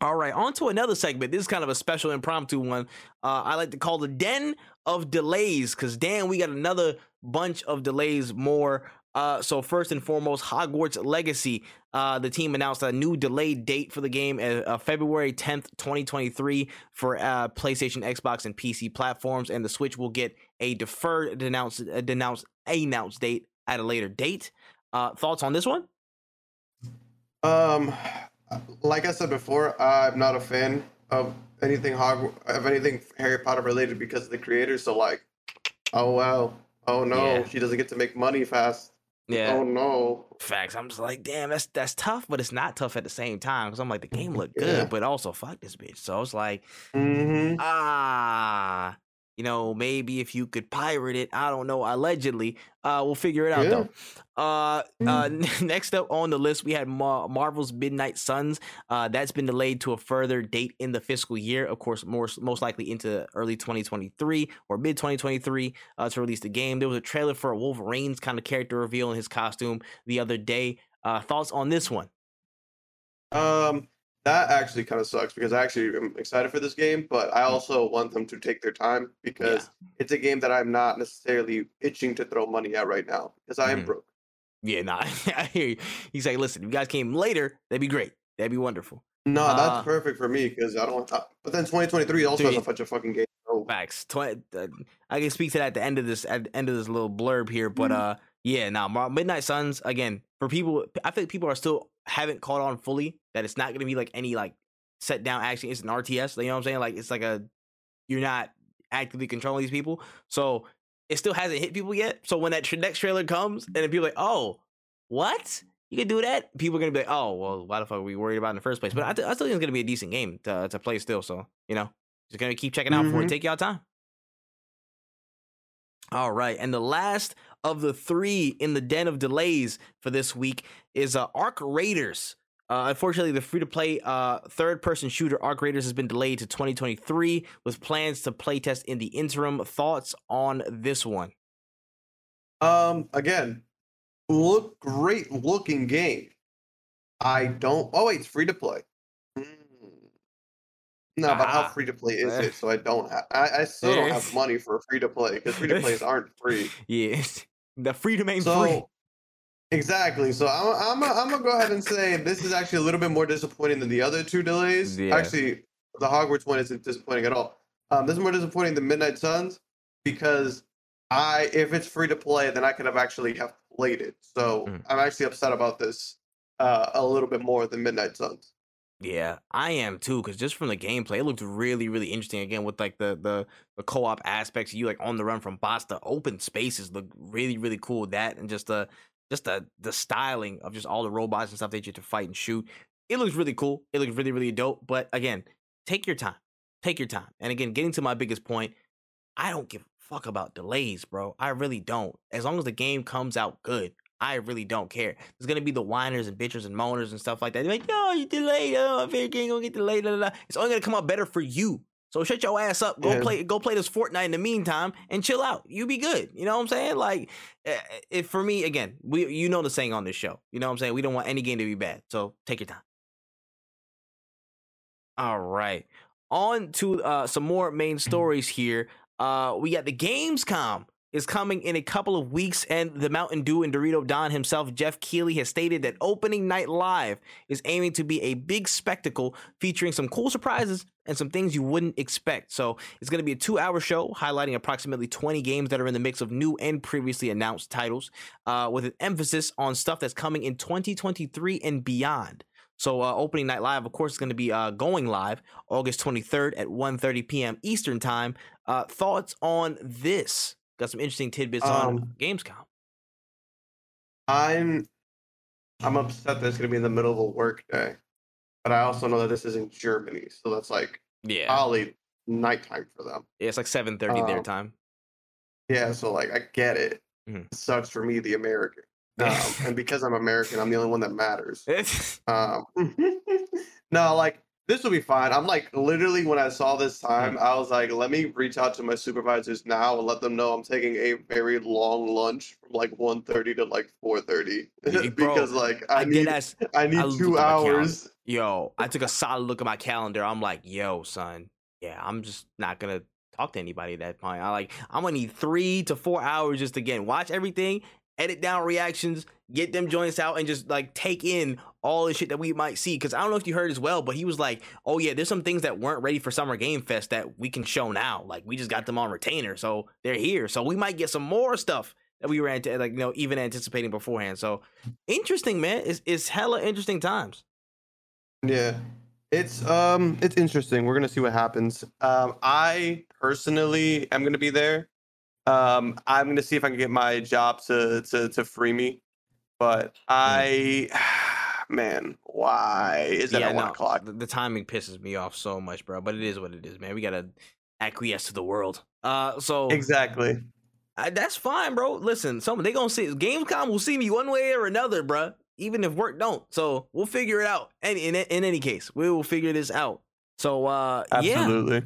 S1: All right, on to another segment. This is kind of a special impromptu one. Uh, I like to call the Den of Delays because, damn, we got another bunch of delays more. Uh, so, first and foremost, Hogwarts Legacy. Uh, the team announced a new delayed date for the game, uh, uh, February 10th, 2023, for uh, PlayStation, Xbox, and PC platforms. And the Switch will get a deferred denounce, uh, denounce, announce date at a later date. Uh, thoughts on this one?
S2: Um, like I said before, I'm not a fan of anything Hog of anything Harry Potter related because of the creators. So like, oh wow, oh no,
S1: Yeah.
S2: she doesn't get to make money fast. Oh no.
S1: Facts. I'm just like, damn, that's that's tough, but it's not tough at the same time because I'm like, the game looked good,
S2: Yeah.
S1: but also fuck this bitch. So it's like,
S2: Mm-hmm.
S1: ah, you know, maybe if you could pirate it, I don't know. Allegedly, uh, we'll figure it out
S2: Yeah.
S1: though. Uh, uh, (laughs) next up on the list, we had Mar- Marvel's Midnight Suns. Uh, that's been delayed to a further date in the fiscal year. Of course, more most likely into early 2023 or mid 2023 uh, to release the game. There was a trailer for a Wolverine's kind of character reveal in his costume the other day. Uh, thoughts on this one?
S2: Um, that actually kind of sucks because I actually am excited for this game, but I also want them to take their time because it's a game that I'm not necessarily itching to throw money at right now because I am
S1: Mhm.
S2: broke.
S1: Yeah, nah, (laughs) I hear you. He's like, listen, if you guys came later, that'd be great. That'd be wonderful.
S2: No,
S1: Uh,
S2: that's perfect for me because I don't. Uh, but then 2023 also has a bunch of fucking games. So
S1: Facts. Uh, I can speak to that at the end of this at the end of this little blurb here, but
S2: Mhm.
S1: uh, yeah, now nah, Midnight Suns again for people. I think people are still haven't caught on fully that it's not going to be like any like set down action. It's an RTS. You know what I'm saying? Like it's like a you're not actively controlling these people. So it still hasn't hit people yet. So when that next trailer comes and people are like, oh, what? You can do that? People are gonna be like, oh, well, why the fuck are we worried about in the first place? But I, th- I still think it's gonna be a decent game to, to play still. So you know, just gonna keep checking out mm-hmm. for it. Mm-hmm. Take y'all time. All right, and the last of the three in the den of delays for this week is uh, Arc Raiders. Uh, unfortunately, the free to play uh, third person shooter Arc Raiders has been delayed to 2023 with plans to playtest in the interim. Thoughts on this one?
S2: Um, again, look great looking game. I don't. Oh wait, it's free to play. Mm. No, ah. but how free to play is (laughs) it? So I don't have. I, I still don't have money for free to play because free to plays aren't free. (laughs)
S1: The freedom ain't so, free.
S2: Exactly. So I'm I'm I'm gonna go ahead and say this is actually a little bit more disappointing than the other two delays. Yeah. Actually, the Hogwarts one isn't disappointing at all. Um, this is more disappointing than Midnight Suns because I if it's free to play, then I could have actually have played it. So mm. I'm actually upset about this uh, a little bit more than Midnight Suns.
S1: Yeah, I am too. Because just from the gameplay, it looked really, really interesting. Again, with like the the the co op aspects, you like on the run from boss to open spaces look really, really cool. That and just the just the the styling of just all the robots and stuff that you have to fight and shoot. It looks really cool. It looks really, really dope. But again, take your time. Take your time. And again, getting to my biggest point, I don't give a fuck about delays, bro. I really don't. As long as the game comes out good, I really don't care. There's gonna be the whiners and bitches and moaners and stuff like that. They're like, yo, you delayed. Oh, game gonna get delayed. Blah, blah, blah. It's only gonna come out better for you. So shut your ass up. Go yeah. play. Go play this Fortnite in the meantime and chill out. You be good. You know what I'm saying? Like, eh, eh, if for me again, we you know the saying on this show. You know what I'm saying? We don't want any game to be bad. So take your time. All right. On to uh, some more main stories here. Uh, we got the Gamescom is coming in a couple of weeks, and the Mountain Dew and Dorito Don himself, Geoff Keighley, has stated that opening night live is aiming to be a big spectacle featuring some cool surprises and some things you wouldn't expect. So it's going to be a two hour show highlighting approximately 20 games that are in the mix of new and previously announced titles, uh, with an emphasis on stuff that's coming in 2023 and beyond. So uh, opening night live, of course, is going to be uh, going live August 23rd at 1.30 p.m. Eastern time. Uh, thoughts on this? Got some interesting tidbits um, on Gamescom.
S2: I'm I'm upset that it's gonna be in the middle of a work day, but I also know that this is in Germany, so that's like yeah, probably nighttime for them.
S1: Yeah, it's like seven thirty um, their time.
S2: Yeah, so like I get it. Mm-hmm. It sucks for me, the American, um, and (laughs) because I'm American, I'm the only one that matters. (laughs) um, (laughs) no, like this will be fine. I'm like literally when I saw this time, I was like, let me reach out to my supervisors now and let them know I'm taking a very long lunch from like 1.30 to like 4.30 (laughs) because like I, I need ask, I need I two hours.
S1: Yo, I took a solid look at my calendar. I'm like, yo, son, yeah, I'm just not gonna talk to anybody at that point. I like I'm gonna need three to four hours just to again watch everything edit down reactions, get them joints out, and just like take in all the shit that we might see. Because I don't know if you heard as well, but he was like, "Oh yeah, there's some things that weren't ready for Summer Game Fest that we can show now. Like we just got them on retainer, so they're here. So we might get some more stuff." That we were like, you know, even anticipating beforehand. So interesting, man. It's it's hella interesting times.
S2: Yeah, it's um, it's interesting. We're gonna see what happens. Um, I personally am gonna be there. Um, I'm gonna see if I can get my job to to to free me, but. I, (sighs) man, why is that yeah, at one no, o'clock?
S1: The, the, timing pisses me off so much, bro. But it is what it is, man. We gotta acquiesce to the world. Uh, so
S2: exactly.
S1: I, that's fine, bro. Listen, some they gonna see Gamescom will see me one way or another, bro. Even if work don't, so we'll figure it out. And in, in, in any case, we will figure this out. So uh, absolutely.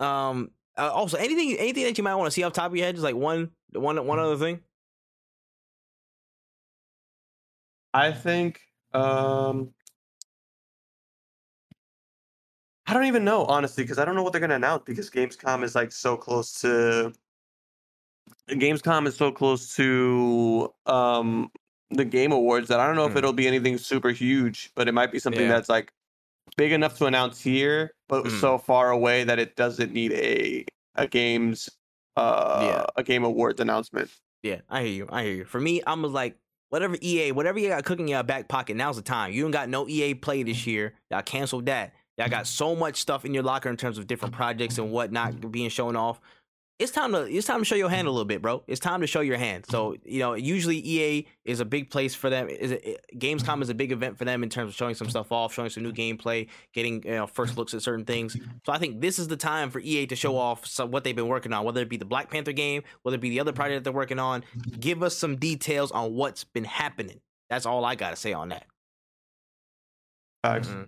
S1: Yeah. Um, uh, also, anything anything that you might want to see off top of your head, just like one one one other thing.
S2: I think um I don't even know honestly because I don't know what they're gonna announce because Gamescom is like so close to Gamescom is so close to um the Game Awards that I don't know if hmm. it'll be anything super huge, but it might be something yeah. that's like big enough to announce here, but mm. so far away that it doesn't need a a game's uh yeah. a game awards announcement.
S1: Yeah, I hear you. I hear you. For me, I'm like whatever EA, whatever you got cooking in your back pocket, now's the time. You don't got no EA play this year. Y'all canceled that. Y'all got so much stuff in your locker in terms of different projects and whatnot being shown off it's time to it's time to show your hand a little bit, bro. It's time to show your hand. So you know, usually EA is a big place for them. Is Gamescom is a big event for them in terms of showing some stuff off, showing some new gameplay, getting you know first looks at certain things. So I think this is the time for EA to show off some, what they've been working on, whether it be the Black Panther game, whether it be the other project that they're working on. Give us some details on what's been happening. That's all I gotta say on that.
S3: Mm-hmm.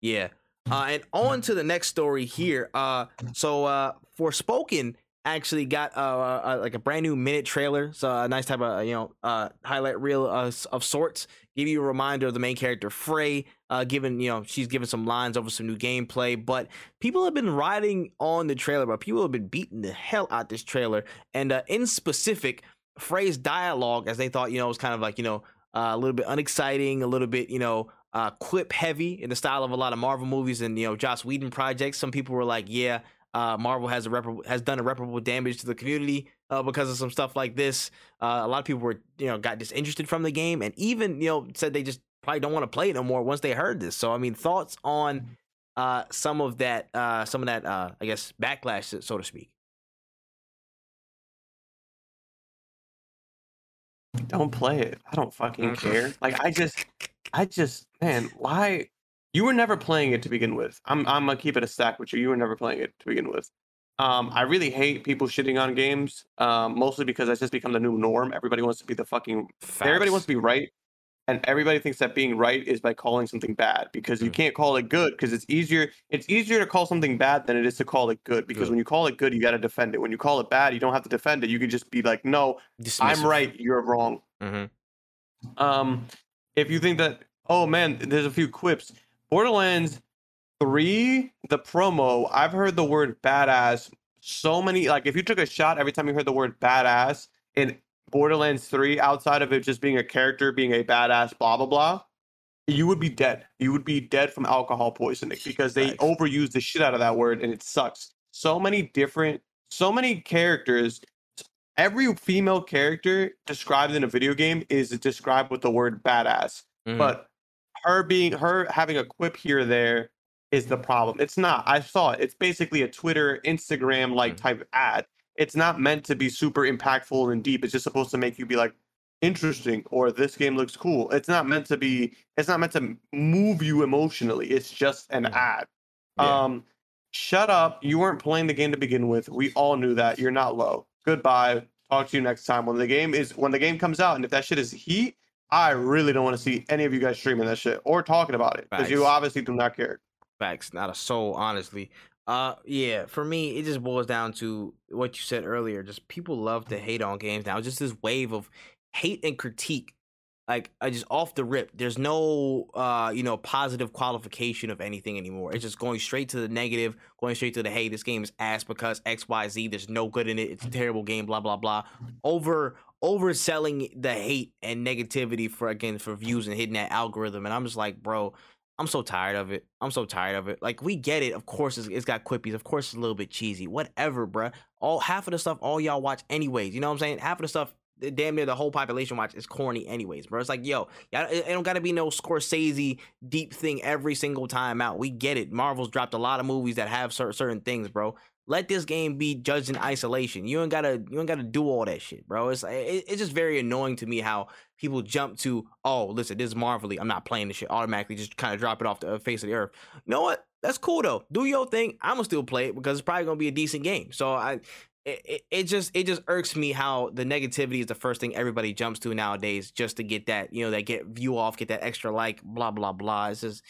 S1: Yeah. Uh, and on to the next story here. Uh, so uh, Forspoken actually got uh, like a brand new minute trailer, so a nice type of you know uh, highlight reel of sorts. Give you a reminder of the main character Frey, uh, given you know she's given some lines over some new gameplay. But people have been riding on the trailer, but people have been beating the hell out this trailer. And uh, in specific, Frey's dialogue, as they thought you know was kind of like you know uh, a little bit unexciting, a little bit you know uh, quip heavy in the style of a lot of Marvel movies and you know Joss Whedon projects. Some people were like, yeah uh, Marvel has a has done irreparable damage to the community uh, because of some stuff like this. Uh, a lot of people were you know got disinterested from the game, and even you know said they just probably don't want to play it no more once they heard this. So I mean, thoughts on uh, some of that uh, some of that uh, I guess backlash, so to speak.
S2: Don't play it. I don't fucking mm-hmm. care. Like I just, I just, man, why? You were never playing it to begin with. I'm I'm gonna keep it a stack with you. You were never playing it to begin with. Um, I really hate people shitting on games, um, mostly because that's just become the new norm. Everybody wants to be the fucking. Facts. Everybody wants to be right, and everybody thinks that being right is by calling something bad because you mm. can't call it good because it's easier. It's easier to call something bad than it is to call it good because good. when you call it good, you got to defend it. When you call it bad, you don't have to defend it. You can just be like, "No, Dismissive. I'm right. You're wrong." Mm-hmm. Um, if you think that, oh man, there's a few quips Borderlands 3, the promo, I've heard the word badass so many. Like, if you took a shot every time you heard the word badass in Borderlands 3, outside of it just being a character, being a badass, blah, blah, blah, you would be dead. You would be dead from alcohol poisoning because they nice. overuse the shit out of that word and it sucks. So many different, so many characters. Every female character described in a video game is described with the word badass. Mm-hmm. But her being her having a quip here or there is the problem. It's not. I saw it. It's basically a Twitter, Instagram like mm. type ad. It's not meant to be super impactful and deep. It's just supposed to make you be like interesting or this game looks cool. It's not meant to be it's not meant to move you emotionally. It's just an mm. ad. Yeah. Um shut up. You weren't playing the game to begin with. We all knew that. You're not low. Goodbye. Talk to you next time. When the game is when the game comes out and if that shit is heat, I really don't want to see any of you guys streaming that shit or talking about it because you obviously do not care.
S1: Facts, not a soul, honestly. Uh, yeah, for me, it just boils down to what you said earlier. Just people love to hate on games now. Just this wave of hate and critique, like I just off the rip. There's no, uh, you know, positive qualification of anything anymore. It's just going straight to the negative, going straight to the hey, this game is ass because X, Y, Z. There's no good in it. It's a terrible game. Blah blah blah. Over overselling the hate and negativity for again for views and hitting that algorithm. And I'm just like, bro, I'm so tired of it. I'm so tired of it. Like we get it. Of course, it's, it's got quippies. Of course, it's a little bit cheesy. Whatever, bro. All half of the stuff all y'all watch anyways. You know what I'm saying? Half of the stuff damn near the whole population watch is corny anyways, bro. It's like, yo, it don't gotta be no Scorsese deep thing every single time out. We get it. Marvel's dropped a lot of movies that have certain things, bro let this game be judged in isolation. You ain't gotta you ain't gotta do all that shit, bro. It's it, it's just very annoying to me how people jump to oh listen this is Marvelly. I'm not playing this shit automatically. Just kind of drop it off the uh, face of the earth. You know what? That's cool though. Do your thing. I'm gonna still play it because it's probably gonna be a decent game. So I. It, it just it just irks me how the negativity is the first thing everybody jumps to nowadays just to get that you know that get view off get that extra like blah blah blah it's just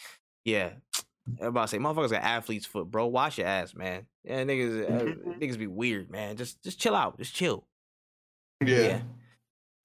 S1: yeah about to say, motherfuckers got athlete's foot, bro. Wash your ass, man. Yeah, niggas, uh, mm-hmm. niggas be weird, man. Just, just chill out. Just chill.
S3: Yeah. yeah.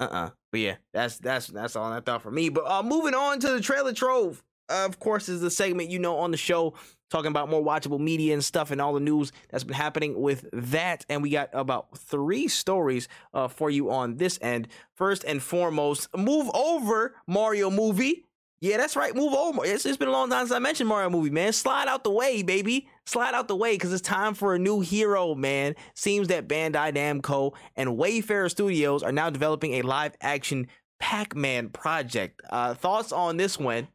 S1: Uh uh-uh. uh But yeah, that's that's that's all I thought for me. But uh, moving on to the trailer trove. Uh, of course, is the segment you know on the show talking about more watchable media and stuff and all the news that's been happening with that. And we got about three stories uh, for you on this end. First and foremost, move over Mario movie. Yeah, that's right. Move over. It's, it's been a long time since I mentioned Mario movie, man. Slide out the way, baby. Slide out the way because it's time for a new hero, man. Seems that Bandai Namco and Wayfarer Studios are now developing a live action Pac Man project. Uh, thoughts on this one?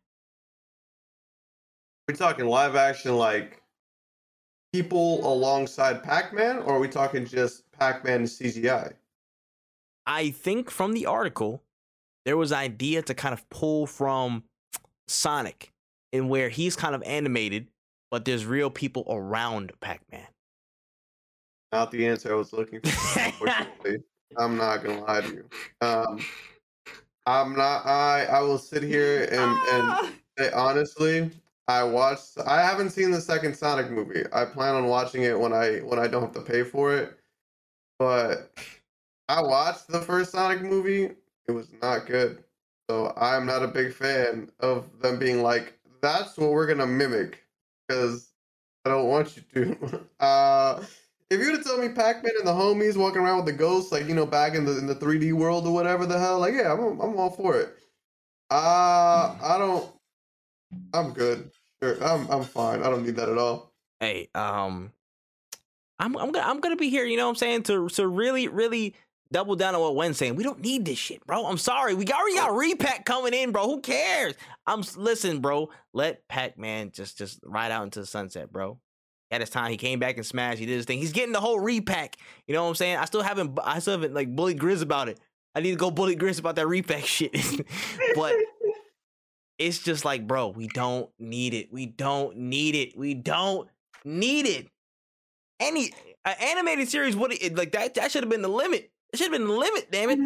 S2: We're talking live action like people alongside Pac-Man, or are we talking just Pac-Man and CGI?
S1: I think from the article, there was idea to kind of pull from Sonic, in where he's kind of animated, but there's real people around Pac-Man.
S2: Not the answer I was looking for. I'm not gonna lie to you. Um, I'm not. I I will sit here and and (laughs) say honestly, I watched. I haven't seen the second Sonic movie. I plan on watching it when I when I don't have to pay for it. But I watched the first Sonic movie. It was not good. So I'm not a big fan of them being like, "That's what we're gonna mimic," because I don't want you to. (laughs) uh, if you would have told me Pac-Man and the homies walking around with the ghosts, like you know, back in the in the 3D world or whatever the hell, like yeah, I'm I'm all for it. Uh I don't. I'm good. Sure, I'm I'm fine. I don't need that at all.
S1: Hey, um, I'm I'm gonna I'm gonna be here. You know what I'm saying to to really really double down on what Wen's saying. We don't need this shit, bro. I'm sorry. We already got Re-Pac coming in, bro. Who cares? I'm listen, bro. Let Pac-Man just just ride out into the sunset, bro at his time. He came back and smashed. He did his thing. He's getting the whole Re-Pac. You know what I'm saying? I still haven't. I still haven't like bullied Grizz about it. I need to go bully Grizz about that Re-Pac (laughs) shit. (laughs) but (laughs) it's just like, bro, we don't need it. We don't need it. We don't need it. Any uh, animated series would like that? That should have been the limit. It should have been the limit. Damn it.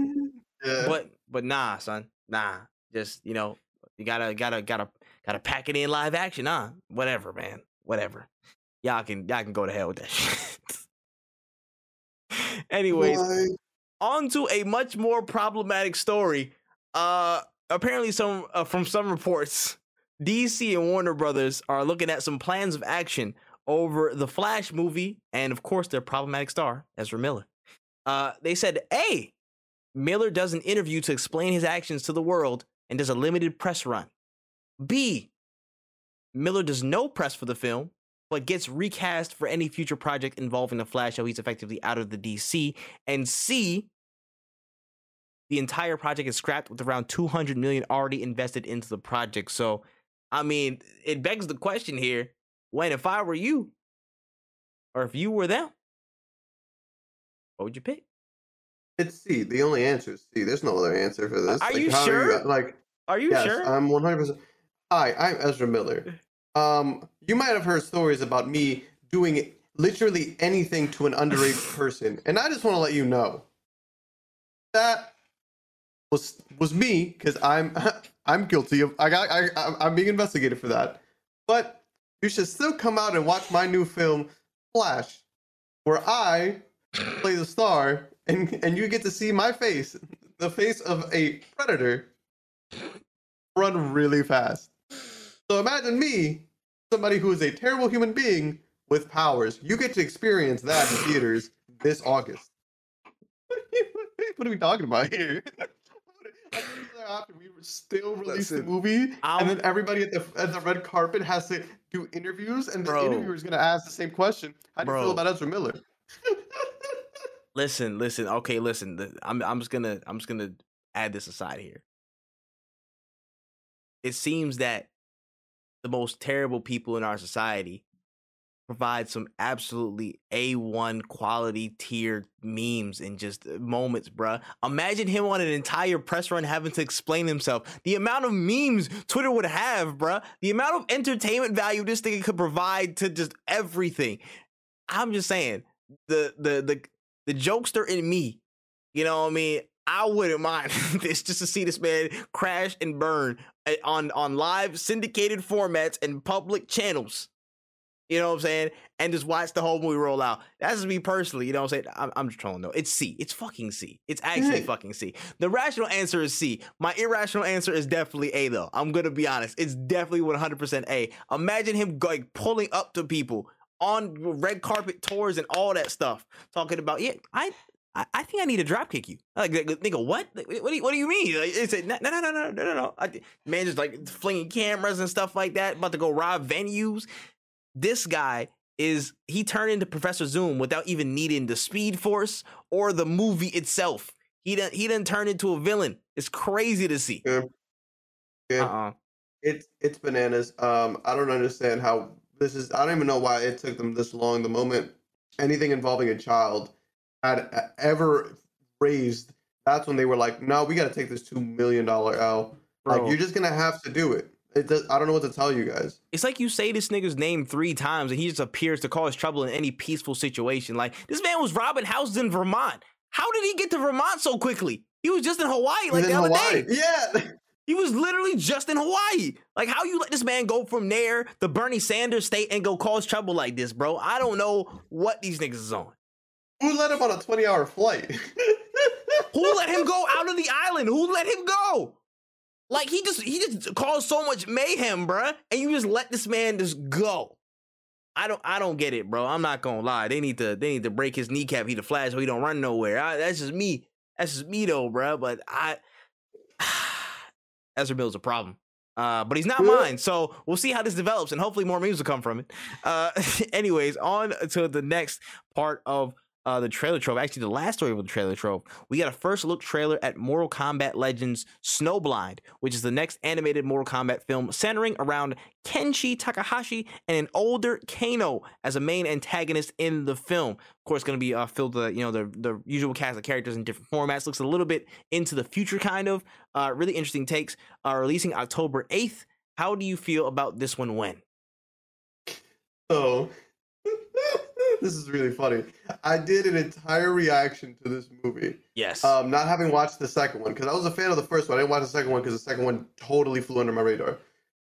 S1: Yeah. But but nah, son. Nah. Just you know, you gotta gotta gotta gotta pack it in live action, huh? Whatever, man. Whatever y'all can y'all can go to hell with that (laughs) shit. Anyways, Why? on to a much more problematic story. Uh apparently some uh, from some reports, DC and Warner Brothers are looking at some plans of action over the Flash movie and of course their problematic star, Ezra Miller. Uh they said, "Hey, Miller does an interview to explain his actions to the world and does a limited press run. B, Miller does no press for the film but gets recast for any future project involving the Flash, so he's effectively out of the DC. And C, the entire project is scrapped with around 200 million already invested into the project. So, I mean, it begs the question here: when, if I were you, or if you were them, what would you pick?
S2: It's C. The only answer is C. There's no other answer for this.
S1: Are like, you sure?
S2: Are you, like,
S1: are you
S2: yes,
S1: sure?
S2: I'm 100. percent Hi, I'm Ezra Miller. (laughs) Um, you might have heard stories about me doing literally anything to an underage (laughs) person, and I just want to let you know that was was me because I'm (laughs) I'm guilty of I got I I'm being investigated for that. But you should still come out and watch my new film Flash, where I play the star, and and you get to see my face, the face of a predator, run really fast. So imagine me, somebody who is a terrible human being with powers. You get to experience that in theaters this August. (laughs) what are we talking about here? (laughs) after we still release the movie, I'm, and then everybody at the at the red carpet has to do interviews, and the bro, interviewer is going to ask the same question: How do bro, you feel about Ezra Miller? (laughs)
S1: listen, listen. Okay, listen. I'm I'm just gonna I'm just gonna add this aside here. It seems that the most terrible people in our society provide some absolutely A1 quality tier memes in just uh, moments, bruh. Imagine him on an entire press run having to explain himself. The amount of memes Twitter would have, bruh. The amount of entertainment value this thing could provide to just everything. I'm just saying, the the the the jokester in me, you know what I mean? I wouldn't mind (laughs) this just to see this man crash and burn eh, on on live syndicated formats and public channels. You know what I'm saying? And just watch the whole movie roll out. That's just me personally. You know what I'm saying? I'm, I'm just trolling though. It's C. It's fucking C. It's actually fucking C. The rational answer is C. My irrational answer is definitely A though. I'm gonna be honest. It's definitely 100% A. Imagine him like pulling up to people on red carpet tours and all that stuff, talking about yeah, I I, think I need to drop kick you. Like, nigga, what? What do you, what do you mean? Like, it's no, no, no, no, no, no, no. I, man, just like flinging cameras and stuff like that, about to go rob venues. This guy is he turned into Professor Zoom without even needing the Speed Force or the movie itself. He didn't he didn't turn into a villain. It's crazy to see.
S2: Yeah. Yeah. Uh-uh. It's it's bananas. Um, I don't understand how this is. I don't even know why it took them this long. The moment anything involving a child had ever raised, that's when they were like, "No, we got to take this two million dollar L. Bro. Like, you're just gonna have to do it." It does, I don't know what to tell you guys.
S1: It's like you say this nigga's name three times and he just appears to cause trouble in any peaceful situation. Like this man was robbing houses in Vermont. How did he get to Vermont so quickly? He was just in Hawaii like the other Hawaii. day.
S2: Yeah. (laughs)
S1: He was literally just in Hawaii. Like, how you let this man go from there, the Bernie Sanders state, and go cause trouble like this, bro? I don't know what these niggas is on.
S2: Who let him on a 20 hour flight?
S1: Who let him go (laughs) out of the island? Who let him go? Like he just he just caused so much mayhem, bruh, and you just let this man just go. I don't I don't get it, bro. I'm not gonna lie. They need to they need to break his kneecap. He the flash so he don't run nowhere. I, that's just me. That's just me though, bro. But I (sighs) Ezra Miller's a problem. Uh, but he's not mine, so we'll see how this develops, and hopefully more memes will come from it. Uh, (laughs) anyways, on to the next part of uh, the trailer trove, actually the last story of the trailer trove, we got a first look trailer at Mortal Kombat Legends Snowblind, which is the next animated Mortal Kombat film centering around Kenshi Takahashi and an older Kano as a main antagonist in the film. Of course, going to be uh, filled with you know the the usual cast of characters in different formats. Looks a little bit into the future, kind of. Uh, really interesting takes. Uh, releasing October eighth. How do you feel about this one? When?
S2: So this is really funny. I did an entire reaction to this movie.
S1: Yes.
S2: Um, not having watched the second one because I was a fan of the first one. I didn't watch the second one because the second one totally flew under my radar.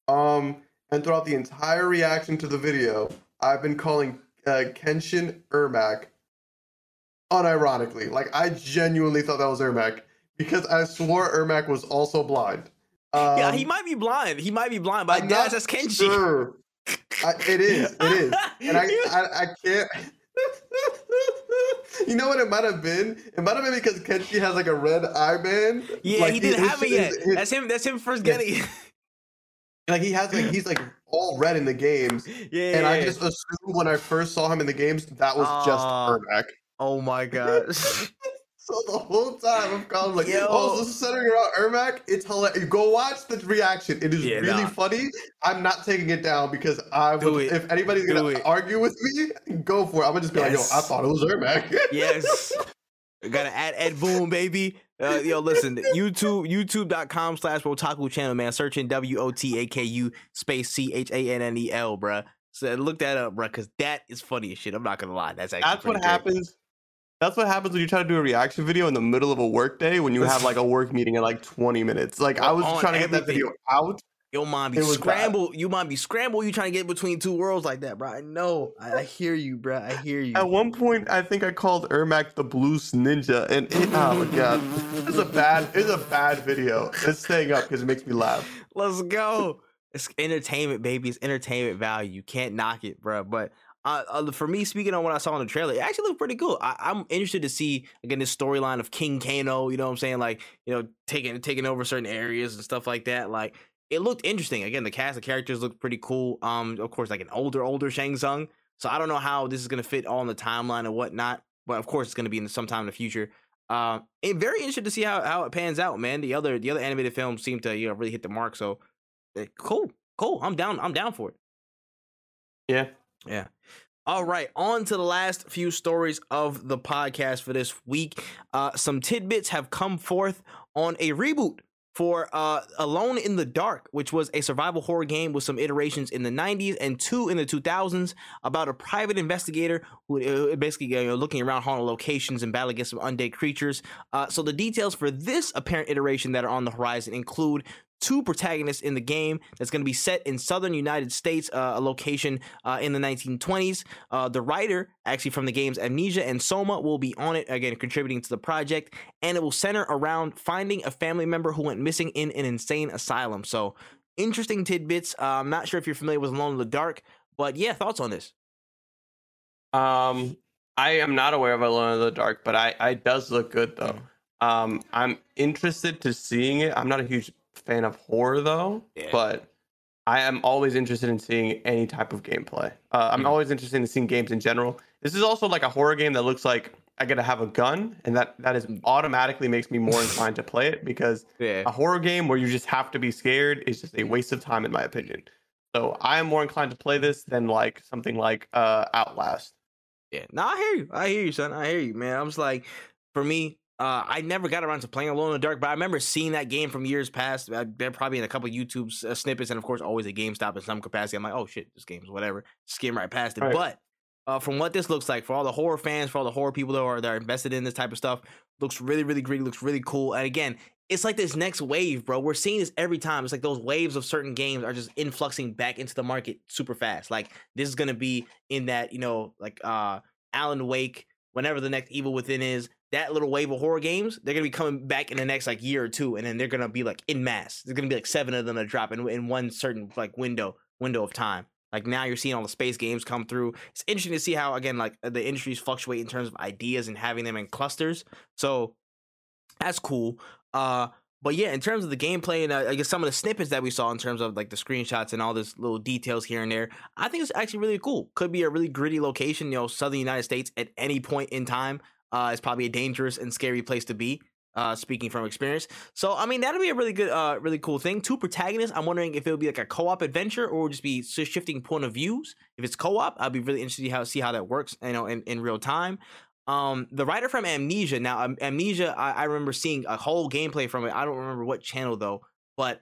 S2: Um, and throughout the entire reaction to the video, I've been calling uh, Kenshi Ermac unironically. Like I genuinely thought that was Ermac because I swore Ermac was also blind.
S1: Um, yeah, he might be blind. He might be blind, but guess that's Kenshi. Sure.
S2: I, it is. It is. And I, I, I can't. you know what it might have been? It might have been because Kenshi has like a red eye band.
S1: Yeah,
S2: like,
S1: he didn't have it yet. His, that's him. That's him first getting it.
S2: Like he has like he's like all red in the games. (laughs)
S1: Yeah.
S2: And
S1: yeah,
S2: I just assumed when I first saw him in the games that was uh, just Ermac.
S1: Oh my (laughs) gosh. (laughs)
S2: So the whole time I'm calling like, Yo. oh, this is centering around Ermac. It's hilarious. Go watch the reaction. It is yeah, really nah. funny. I'm not taking it down because I would. If anybody's Do gonna it. argue with me, go for it. I'm gonna just be yes. like, yo, I thought it was Ermac.
S1: yes. (laughs) Gotta add Ed Boon, baby. Uh, yo, listen, YouTube, youtube.com slash Wotaku channel, man. Searching W O T A K U space C H A N N E L, bruh. So look that up, bruh, because that is funny as shit. I'm not gonna lie. That's actually
S4: That's what
S1: great.
S4: happens that's what happens when you try to do a reaction video in the middle of a work day when you have like a work meeting in like 20 minutes. Like I was trying to get that video out.
S1: Your mind be scrambled. You mind be scrambled. You trying to get between two worlds like that, bro. I know. I, I, hear you, bro. I hear you.
S4: At one point, I think I called Ermac the Blues Ninja, and it, oh my god, it's a bad, it's a bad video. It's staying up because it makes me laugh.
S1: Let's go. It's entertainment, baby. It's entertainment value. You can't knock it, bro. But uh, uh, for me, speaking on what I saw in the trailer, it actually looked pretty cool. I, am interested to see again this storyline of King Kano. You know what I'm saying? Like you know, taking taking over certain areas and stuff like that. Like it looked interesting. Again, the cast of characters looked pretty cool. Um, of course, like an older older Shang Tsung. So I don't know how this is gonna fit all in the timeline and whatnot. But of course, it's gonna be in sometime in the future. Uh, and very interested to see how, how it pans out, man. The other the other animated films seem to you know really hit the mark. So eh, cool, cool. I'm down. I'm down for it.
S4: Yeah,
S1: yeah. All right, on to the last few stories of the podcast for this week. Uh, some tidbits have come forth on a reboot for uh, Alone in the Dark, which was a survival horror game with some iterations in the 90s and two in the 2000s about a private investigator who uh, basically you know, looking around haunted locations and battling against some undead creatures. Uh, so the details for this apparent iteration that are on the horizon include two protagonists in the game that's going to be set in southern United States, uh, a location uh, in the 1920s. Uh, the writer, actually from the games Amnesia and Soma, will be on it again, contributing to the project, and it will center around finding a family member who went missing in an insane asylum. So, interesting tidbits. Uh, I'm not sure if you're familiar with Alone in the Dark, but yeah, thoughts on this?
S4: Um, I am not aware of Alone in the Dark, but I, I does look good though. Mm. Um, I'm interested to seeing it. I'm not a huge fan of horror though, yeah. but I am always interested in seeing any type of gameplay. Uh, I'm mm always interested in seeing games in general. This is also like a horror game that looks like
S2: I gotta have a gun, and that that is
S1: Mm.
S2: automatically makes me more (laughs) inclined to play it because
S1: Yeah.
S2: a horror game where you just have to be scared is just a waste of time in my opinion. So I am more inclined to play this than like something like uh Outlast.
S1: Yeah. No, I hear you. I hear you, son. I hear you, man. I was like, for me, uh, I never got around to playing Alone in the Dark, but I remember seeing that game from years past. Uh, they're probably in a couple YouTube uh, snippets, and of course, always at GameStop in some capacity. I'm like, oh shit, this game's whatever. Skim right past it.
S2: Right.
S1: But uh, from what this looks like, for all the horror fans, for all the horror people that are that are invested in this type of stuff, looks really, really great. Looks really cool. And again, it's like this next wave, bro. We're seeing this every time. It's like those waves of certain games are just influxing back into the market super fast. Like this is gonna be in that, you know, like uh Alan Wake, whenever the next Evil Within is, that little wave of horror games, they're gonna be coming back in the next like year or two, and then they're gonna be like in mass. There's gonna be like seven of them that drop in, in one certain like window window of time. Like now you're seeing all the space games come through. It's interesting to see how again like the industries fluctuate in terms of ideas and having them in clusters. So that's cool. Uh but yeah, in terms of the gameplay and uh, I guess some of the snippets that we saw in terms of like the screenshots and all this little details here and there, I think it's actually really cool. Could be a really gritty location, you know, southern United States at any point in time. Uh, it's probably a dangerous and scary place to be. Uh, speaking from experience, so I mean that'll be a really good, uh, really cool thing. Two protagonists. I'm wondering if it'll be like a co-op adventure or just be shifting point of views. If it's co-op, I'd be really interested to how see how that works, you know, in, in real time. Um, the writer from Amnesia. Now, um, Amnesia, I, I remember seeing a whole gameplay from it. I don't remember what channel though, but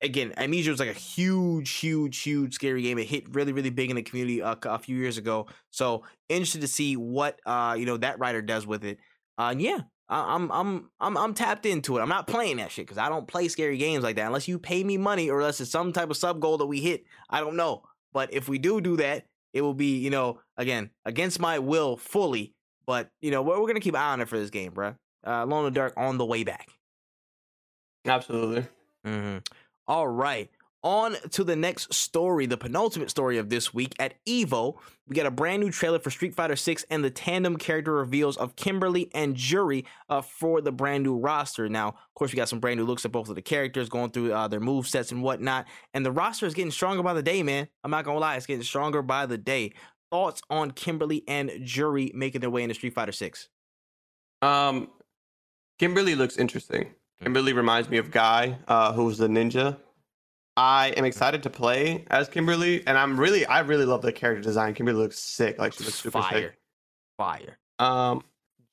S1: again, Amnesia was like a huge, huge, huge scary game. It hit really, really big in the community a, a few years ago. So interested to see what uh you know that writer does with it. Uh, yeah, I, I'm I'm I'm I'm tapped into it. I'm not playing that shit because I don't play scary games like that unless you pay me money or unless it's some type of sub goal that we hit. I don't know, but if we do do that, it will be you know again against my will fully. But you know we're, we're gonna keep an eye on it for this game, bruh. Uh, Alone in the Dark on the way back.
S2: Absolutely.
S1: Mm-hmm. All right. On to the next story, the penultimate story of this week at Evo. We got a brand new trailer for Street Fighter 6 and the tandem character reveals of Kimberly and Juri uh, for the brand new roster. Now, of course, we got some brand new looks at both of the characters going through uh, their move sets and whatnot. And the roster is getting stronger by the day, man. I'm not gonna lie, it's getting stronger by the day. Thoughts on Kimberly and Juri making their way into Street Fighter 6?
S2: Um, Kimberly looks interesting. Kimberly reminds me of Guy, uh, who's the ninja. I am excited to play as Kimberly, and I'm really, I really love the character design. Kimberly looks sick. Like she looks super
S1: Fire.
S2: sick.
S1: Fire.
S2: Um,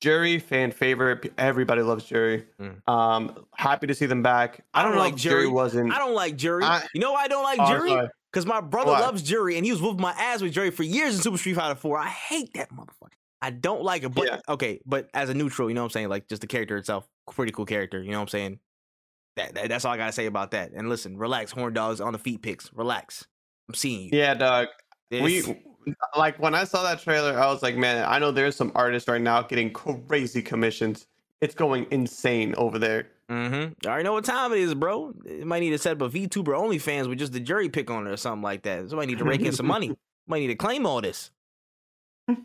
S2: Juri fan favorite. Everybody loves Juri.
S1: Mm.
S2: Um, happy to see them back. I don't, know
S1: like
S2: if Juri
S1: Juri.
S2: wasn't.
S1: I don't like Juri.
S2: I-
S1: you know why I don't like
S2: Oh,
S1: Juri?
S2: sorry.
S1: Because my brother
S2: Why?
S1: loves Juri and he was whooping my ass with Juri for years in Super Street Fighter 4. I hate that motherfucker. I don't like it. But
S2: Yeah.
S1: okay, but as a neutral, you know what I'm saying? Like just the character itself, pretty cool character. You know what I'm saying? That, that- that's all I gotta say about that. And listen, relax, horn dogs on the feet picks. Relax. I'm seeing you.
S2: Yeah, dog.
S1: It's-
S2: We like when I saw that trailer, I was like, man, I know there's some artists right now getting crazy commissions. It's going insane over there.
S1: Mhm. I already know what time it is, bro. It might need to set up a VTuber OnlyFans with just the Juri pick on it or something like that. Somebody need to rake in some money. (laughs) Might need to claim all this. (laughs)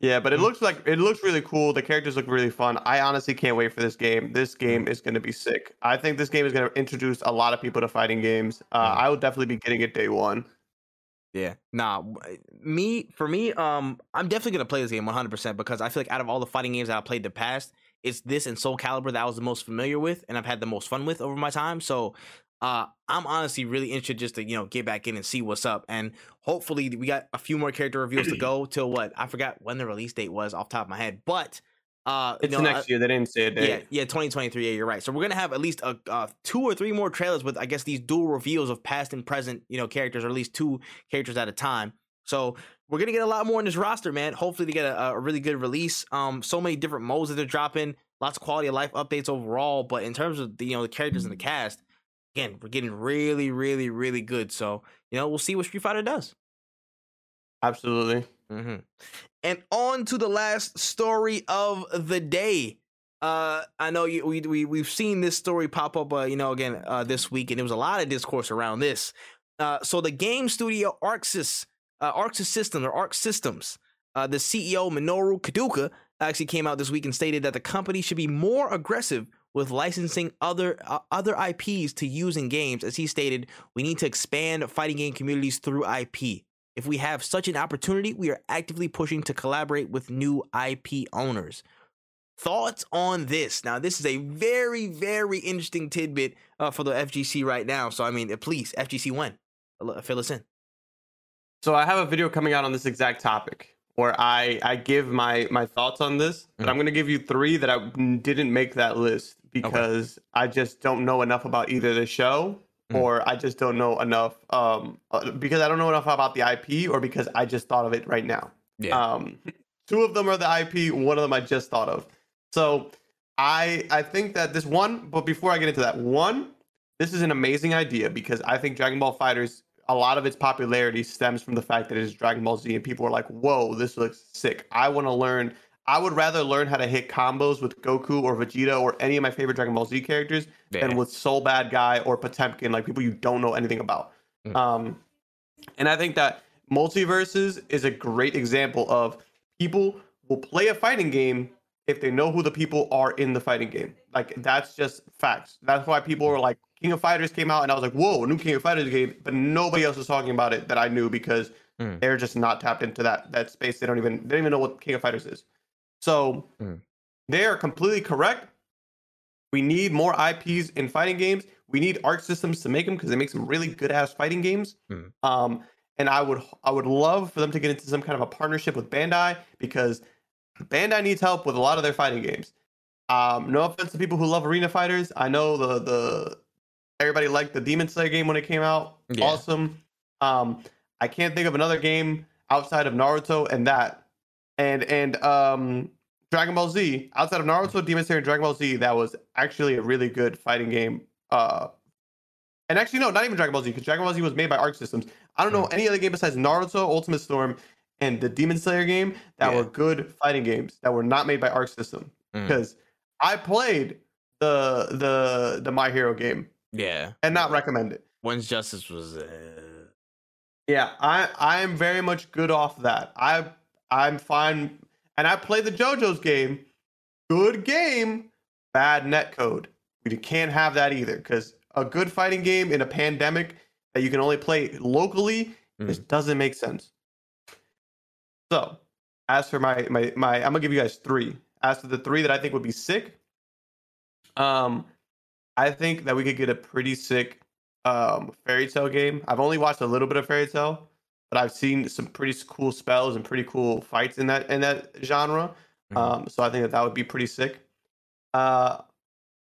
S2: yeah, but it looks like it looks really cool. The characters look really fun. I honestly can't wait for this game. This game is going to be sick. I think this game is going to introduce a lot of people to fighting games. Uh,
S1: Mm.
S2: I will definitely be getting it day one.
S1: Yeah. Nah, me for me, um, I'm definitely gonna play this game 100 percent because I feel like out of all the fighting games that I played in the past, it's this and Soul Calibur that I was the most familiar with and I've had the most fun with over my time. So, uh, I'm honestly really interested just to you know get back in and see what's up. And hopefully, we got a few more character reveals to go till what I forgot when the release date was off the top of my head, but uh,
S2: It's
S1: you know,
S2: next
S1: I-
S2: year. They didn't say a
S1: yeah,
S2: date.
S1: yeah, 2023. Yeah, you're right. So we're gonna have at least a uh, two or three more trailers with, I guess, these dual reveals of past and present, you know, characters, or at least two characters at a time. So we're gonna get a lot more in this roster, man. Hopefully, they get a, a really good release. Um, so many different modes that they're dropping, lots of quality of life updates overall. But in terms of the you know the characters in the cast, again, we're getting really, really, really good. So you know, we'll see what Street Fighter does.
S2: Absolutely.
S1: hmm And on to the last story of the day. Uh, I know you, we we we've seen this story pop up. Uh, you know, again uh, this week, and there was a lot of discourse around this. Uh, so the game studio ArcSys, uh, ArcSys Systems or Arc Systems, uh, the CEO Minoru Kidooka actually came out this week and stated that the company should be more aggressive with licensing other uh, other IPs to use in games. As he stated, we need to expand fighting game communities through IP If we have such an opportunity, we are actively pushing to collaborate with new IP owners. Thoughts on this? Now, this is a very, very interesting tidbit uh, for the FGC right now. So, I mean, please, FGC, when? Fill us in.
S2: So, I have a video coming out on this exact topic where I I give my my thoughts on this, but mm-hmm. I'm going to give you three that I didn't make that list because okay. I just don't know enough about either the show mm. or I just don't know enough um uh, because I don't know enough about the IP or because I just thought of it right now. Yeah. Um, two of them are the IP. One of them I just thought of. So I I think that this one, but before I get into that, one, this is an amazing idea because I think Dragon Ball FighterZ, a lot of its popularity stems from the fact that it is Dragon Ball Z, and people are like, "Whoa, this looks sick! I want to learn." I would rather learn how to hit combos with Goku or Vegeta or any of my favorite Dragon Ball Z characters yeah. than with Sol Badguy or Potemkin, like people you don't know anything about. Mm. Um, and I think that MultiVersus is a great example of people will play a fighting game if they know who the people are in the fighting game. Like that's just facts. That's why people were like, King of Fighters came out, and I was like, whoa, new King of Fighters game, but nobody else was talking about it that I knew because mm. they're just not tapped into that that space. They don't even they don't even know what King of Fighters is. So mm. they are completely correct. We need more IPs in fighting games. We need Arc Systems to make them because they make some really good ass fighting games. Mm. Um, and I would I would love for them to get into some kind of a partnership with Bandai because Bandai needs help with a lot of their fighting games. Um, no offense to people who love arena fighters. I know the the everybody liked the Demon Slayer game when it came out. Yeah. Awesome. Um, I can't think of another game outside of Naruto and that, and and um, Dragon Ball Z outside of Naruto, Demon Slayer, and Dragon Ball Z that was actually a really good fighting game. Uh, and actually, no, not even Dragon Ball Z because Dragon Ball Z was made by Arc Systems. I don't know mm. any other game besides Naruto, Ultimate Storm, and the Demon Slayer game that yeah. were good fighting games that were not made by Arc System. Because mm. I played the the the My Hero game.
S1: Yeah.
S2: And not recommend it.
S1: One's Justice was uh...
S2: Yeah, I I am very much good off that. I I'm fine and I played the JoJo's game. Good game, bad net code. We can't have that either because a good fighting game in a pandemic that you can only play locally mm. just doesn't make sense. So, as for my my my, I'm gonna give you guys three. As for the three that I think would be sick, um, I think that we could get a pretty sick um Fairy Tail game. I've only watched a little bit of Fairy Tail, but I've seen some pretty cool spells and pretty cool fights in that in that genre. Mm-hmm. Um, so I think that that would be pretty sick. Uh,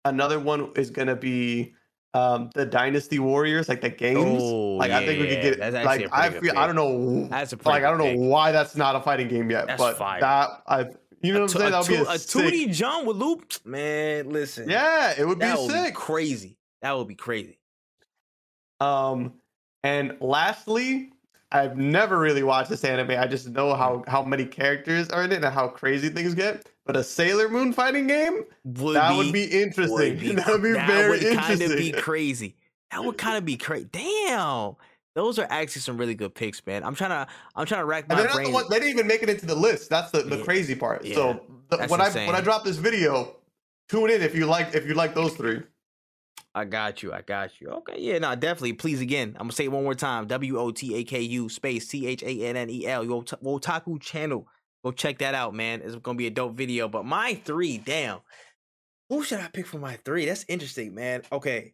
S2: another one is gonna be um the Dynasty Warriors, like the games. Oh, like yeah, I think we could get that's like I feel. I don't know that's a like I don't know pick. why that's not a fighting game yet, that's but fire. that I you know what I'm saying? That would be a, a
S1: two D jump with loop. Man, listen.
S2: Yeah, it would be
S1: that
S2: sick. Would be
S1: crazy. That would be crazy.
S2: Um, and lastly, I've never really watched this anime. I just know how how many characters are in it and how crazy things get. But a Sailor Moon fighting game would that be, would be interesting. Would be, (laughs) that would be that very would interesting.
S1: Kind of be crazy. That would kind of be crazy. Damn. Those are actually some really good picks, man. I'm trying to I'm trying to rack my brain.
S2: The one, they didn't even make it into the list. That's the, the yeah. crazy part. Yeah. So the, when insane. I when I drop this video, tune in if you like if you like those three.
S1: I got you. I got you. Okay, yeah, no, definitely. Please again, I'm gonna say it one more time. W O T A K U space C H A N N E L. Your Wotaku channel. Go check that out, man. It's gonna be a dope video. But my three, damn. Who should I pick for my three? That's interesting, man. Okay.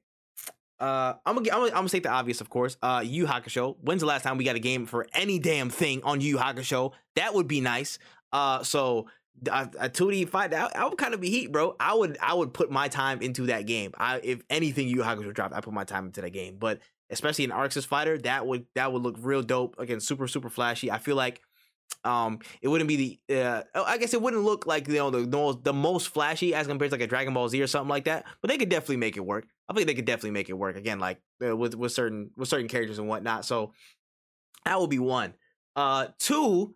S1: Uh, I'm gonna, I'm gonna, state the obvious, of course. Uh, Yu Hakusho. When's the last time we got a game for any damn thing on Yu Hakusho? That would be nice. Uh, so a, a 2D fight, that, that would kind of be heat, bro. I would, I would put my time into that game. I, if anything Yu Hakusho dropped, I put my time into that game. But especially an ArcSys fighter, that would, that would look real dope. Again, super, super flashy. I feel like um it wouldn't be the uh oh, i guess it wouldn't look like you know the, the most the most flashy as compared to like a dragon ball z or something like that but they could definitely make it work. I think they could definitely make it work again like uh, with with certain with certain characters and whatnot so that would be one. Uh two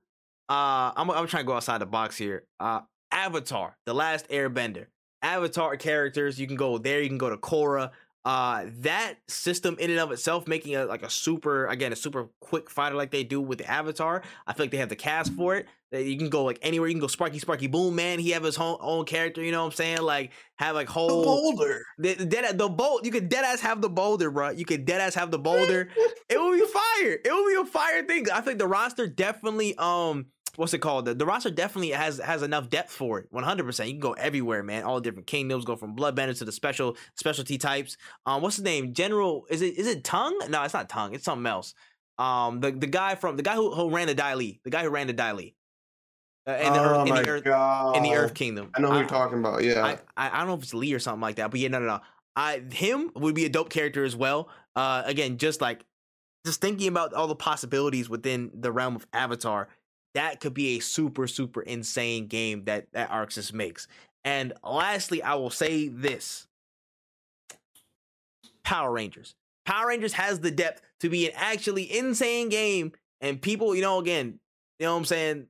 S1: uh i'm, I'm trying to go outside the box here. Uh avatar the last airbender. Avatar characters you can go there you can go to korra uh, that system in and of itself, making a like a super again a super quick fighter like they do with the Avatar. I feel like they have the cast for it. That you can go like anywhere. You can go Sparky Sparky Boom Man. He have his own, own character. You know what I'm saying? Like have like whole
S2: the boulder.
S1: The, the, dead, the bolt. You could dead ass have the boulder, bro. You could dead ass have the (laughs) boulder. it will be fire. It will be a fire thing. I think the roster definitely um what's it called? The, the roster definitely has has enough depth for it. One hundred percent. You can go everywhere, man. All different kingdoms. Go from bloodbenders to the special specialty types. Um, what's his name? General? Is it is it Tongue? No, it's not Tongue. It's something else. Um, the the guy from the guy who, who ran the Dai the guy who ran the Dai Li. Uh, in the,
S5: oh
S1: earth, in, the earth,
S5: god!
S1: in the Earth Kingdom.
S5: I know who you're talking about. Yeah.
S1: I, I, I don't know if it's Lee or something like that, but yeah, no, no, no. I him would be a dope character as well. Uh, again, just like just thinking about all the possibilities within the realm of Avatar, that could be a super, super insane game that that ArcSys makes. And lastly, I will say this: Power Rangers. Power Rangers has the depth to be an actually insane game, and people, you know, again, you know what I'm saying.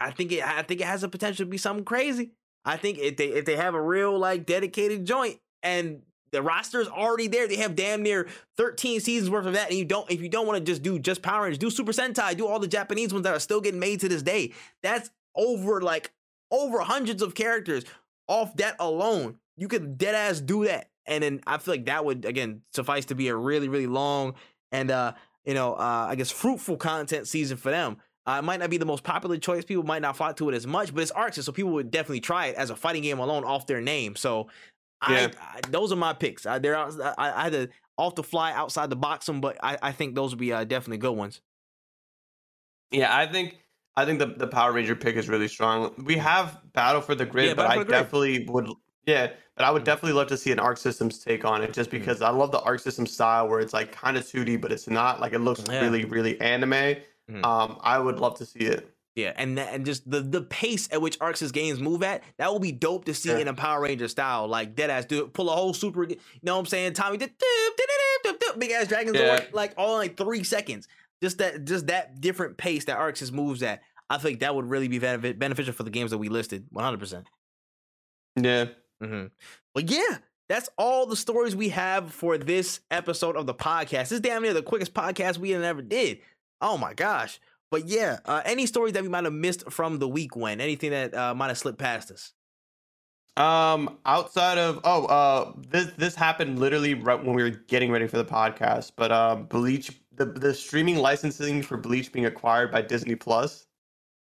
S1: I think it, I think it has the potential to be something crazy. I think if they if they have a real like dedicated joint and the roster is already there, they have damn near 13 seasons worth of that. And you don't if you don't want to just do just Power Rangers, do Super Sentai, do all the Japanese ones that are still getting made to this day. That's over like over hundreds of characters off that alone. You could dead ass do that. And then I feel like that would again suffice to be a really, really long and uh, you know, uh, I guess fruitful content season for them. Uh, it might not be the most popular choice. People might not flock to it as much, but it's ArcSys, so people would definitely try it as a fighting game alone off their name. So, yeah. I, I, those are my picks. I, they're I, I had to off the fly outside the box them, but I, I think those would be uh, definitely good ones.
S2: Yeah, I think I think the, the Power Ranger pick is really strong. We have Battle for the Grid, yeah, but I definitely would yeah, but I would mm-hmm. definitely love to see an Arc Systems take on it just mm-hmm. because mm-hmm. I love the Arc System style where it's like kind of 2D, but it's not like it looks yeah. really, really anime. Mm-hmm. Um, I would love to see it.
S1: Yeah, and that, and just the the pace at which ArcSys games move at, that will be dope to see yeah. in a Power Ranger style, like dead ass dude, pull a whole super, you know what I'm saying? Tommy did big ass dragons yeah. like all in like three seconds. Just that just that different pace that ArcSys moves at. I think that would really be benefit, beneficial for the games that we listed, 100. percent
S2: Yeah.
S1: Mm-hmm. But yeah, that's all the stories we have for this episode of the podcast. This is damn near the quickest podcast we ever did. Oh my gosh. But yeah, uh, any stories that we might have missed from the week Wen anything that uh, might have slipped past us.
S2: Um, outside of oh, uh, this this happened literally right when we were getting ready for the podcast. But um, Bleach, the the streaming licensing for Bleach being acquired by Disney Plus.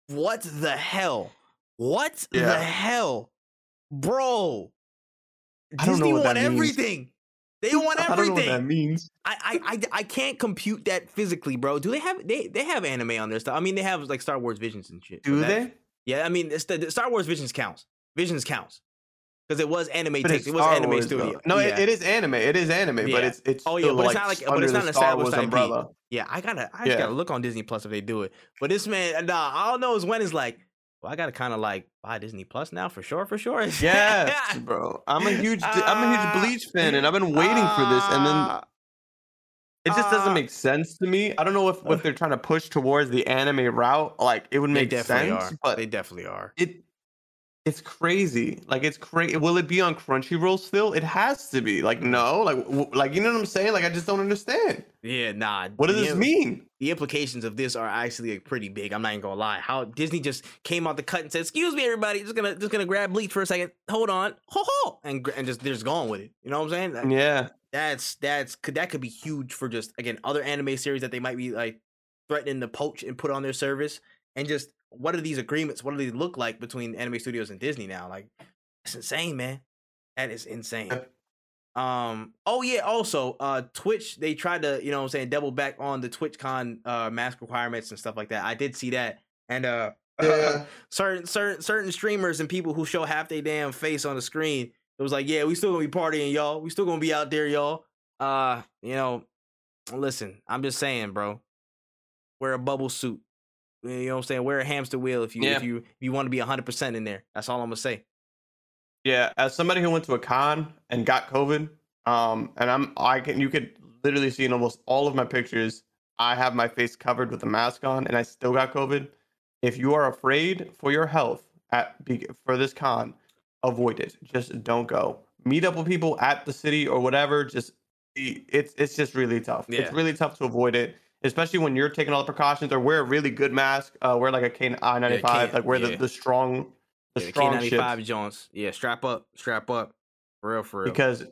S1: What the hell? What yeah. the hell, bro? Disney want everything. They want everything. I don't know what
S2: that means.
S1: I, I, I, I can't compute that physically, bro. Do they have they they have anime on their stuff? I mean, they have like Star Wars Visions and shit.
S2: Do they?
S1: Yeah, I mean, it's the, the, Star Wars Visions counts. Visions counts because it was anime. T- it was anime Wars, studio.
S2: Though. No, yeah. it, it is anime. It is anime, yeah. but it's it's
S1: oh yeah, but it's not like but it's not a Star Wars umbrella. Yeah, I gotta I yeah. gotta look on Disney Plus if they do it. But this man, nah, all I know is when is like well, I gotta kind of like buy Disney Plus now for sure, for sure. (laughs)
S2: yes, bro. I'm a huge, uh, I'm a huge ah. Bleach fan, and I've been waiting uh, for this, and then ah. it just uh, doesn't make sense to me. I don't know if what they're trying to push towards the anime route, like it would make sense,
S1: are.
S2: but
S1: they definitely are.
S2: It it's crazy. Like it's crazy. Will it be on Crunchyroll still? It has to be. Like no. Like w- like you know what I'm saying? Like I just don't understand.
S1: Yeah, nah.
S2: What does this mean?
S1: The implications of this are actually like, pretty big. I'm not even gonna lie. How Disney just came out the cut and said, "Excuse me, everybody, just gonna just gonna grab Bleach for a second. Hold on, ho ho," and and just they're just going with it. You know what I'm saying?
S2: Yeah.
S1: That's that's could that could be huge for just again other anime series that they might be like threatening to poach and put on their service and just what are these agreements? What do they look like between anime studios and Disney now? Like, it's insane, man. That is insane. Um. Oh yeah. Also, uh, Twitch they tried to you know what I'm saying double back on the TwitchCon uh mask requirements and stuff like that. I did see that, and uh, (laughs) yeah. certain certain certain streamers and people who show half their damn face on the screen. It was like, yeah, we still gonna be partying, y'all. We still gonna be out there, y'all. Uh, you know, listen, I'm just saying, bro. Wear a bubble suit. You know what I'm saying? Wear a hamster wheel if you yeah. if you if you want to be 100 percent in there. That's all I'm gonna say.
S2: Yeah, as somebody who went to a con and got COVID, um, and I'm I can you could literally see in almost all of my pictures, I have my face covered with a mask on, and I still got COVID. If you are afraid for your health at for this con, avoid it. Just don't go. Meet up with people at the city or whatever. Just it's it's just really tough.
S1: Yeah.
S2: It's really tough to avoid it, especially when you're taking all the precautions or wear a really good mask. Uh, wear like a K95,
S1: K-
S2: like wear
S1: yeah.
S2: the, the strong, the
S1: Yeah, the
S2: strong
S1: K95
S2: ships.
S1: Jones. Yeah, strap up, strap up. For real, for real.
S2: because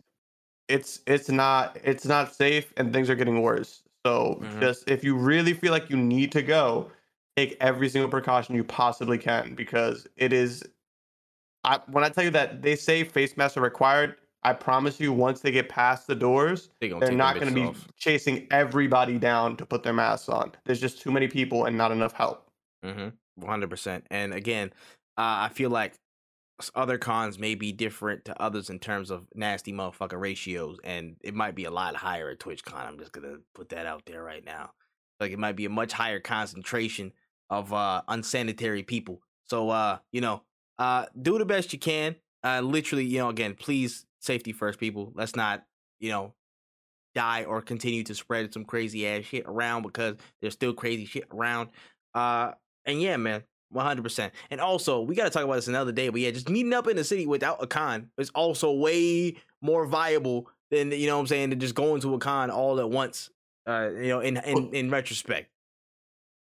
S2: it's it's not it's not safe and things are getting worse. So
S1: Mhm.
S2: just if you really feel like you need to go, take every single precaution you possibly can because it is. I, when I tell you that they say face masks are required, I promise you, once they get past the doors,
S1: they gonna
S2: they're not
S1: going
S2: going to be chasing everybody down to put their masks on. There's just too many people and not enough help.
S1: Mm-hmm. One hundred percent. And again, uh, I feel like other cons may be different to others in terms of nasty motherfucker ratios, and it might be a lot higher at TwitchCon. I'm just gonna put that out there right now. Like it might be a much higher concentration of uh, unsanitary people. So uh, you know, uh, do the best you can. Uh, literally, you know, again, please safety first, people. Let's not, you know, die or continue to spread some crazy ass shit around because there's still crazy shit around. Uh, and yeah, man, one hundred percent. And also, we got to talk about this another day. But yeah, just meeting up in the city without a con is also way more viable than you know what I'm saying than just going to a con all at once. Uh, you know, in in in retrospect.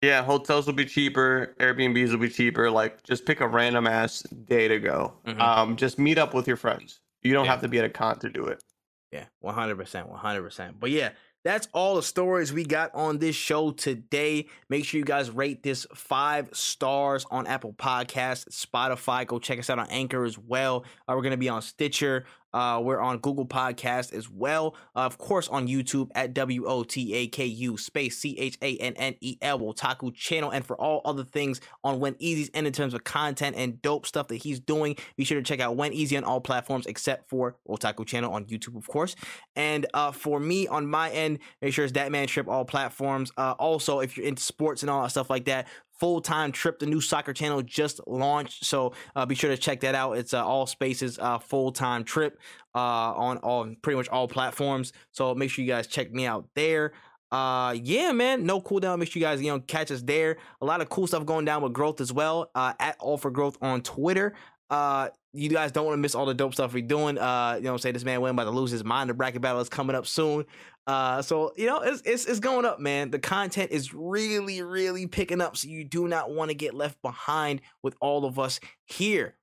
S2: Yeah, hotels will be cheaper, Airbnbs will be cheaper. Like, just pick a random ass day to go.
S1: Mhm.
S2: Um, just meet up with your friends. You don't
S1: Yeah.
S2: have to be at a con to do it.
S1: Yeah, one hundred percent, one hundred percent. But yeah, that's all the stories we got on this show today. Make sure you guys rate this five stars on Apple Podcasts, Spotify. Go check us out on Anchor as well. Uh, we're gonna be on Stitcher. Uh, we're on Google Podcast as well. Uh, of course, on YouTube at W O T A K U space C H A N N E L Wotaku channel. And for all other things on WenEazy's end in terms of content and dope stuff that he's doing, be sure to check out WenEazy on all platforms except for Wotaku channel on YouTube, of course. And uh, for me on my end, make sure it's that man Tripp all platforms. Uh, also, if you're into sports and all that stuff like that, full time Tripp, the new soccer channel just launched. So uh, be sure to check that out. It's uh, all spaces uh, full time Tripp uh, on all pretty much all platforms. So make sure you guys check me out there. Uh yeah, man. No cooldown. Make sure you guys, you know, catch us there. A lot of cool stuff going down with growth as well. Uh at all for growth on Twitter. Uh you guys don't want to miss all the dope stuff we're doing. Uh, you know, say this man went about to lose his mind. The bracket battle is coming up soon. Uh, so you know, it's it's it's going up, man. The content is really, really picking up. So you do not want to get left behind with all of us here.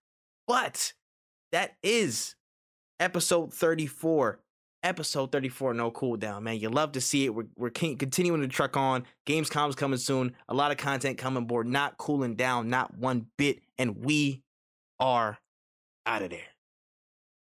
S1: But that is episode 34. Episode 34, no cooldown, man. You love to see it. We're, we're con- continuing to truck on. Gamescom's coming soon. A lot of content coming board, Not cooling down, not one bit. And we are out of there.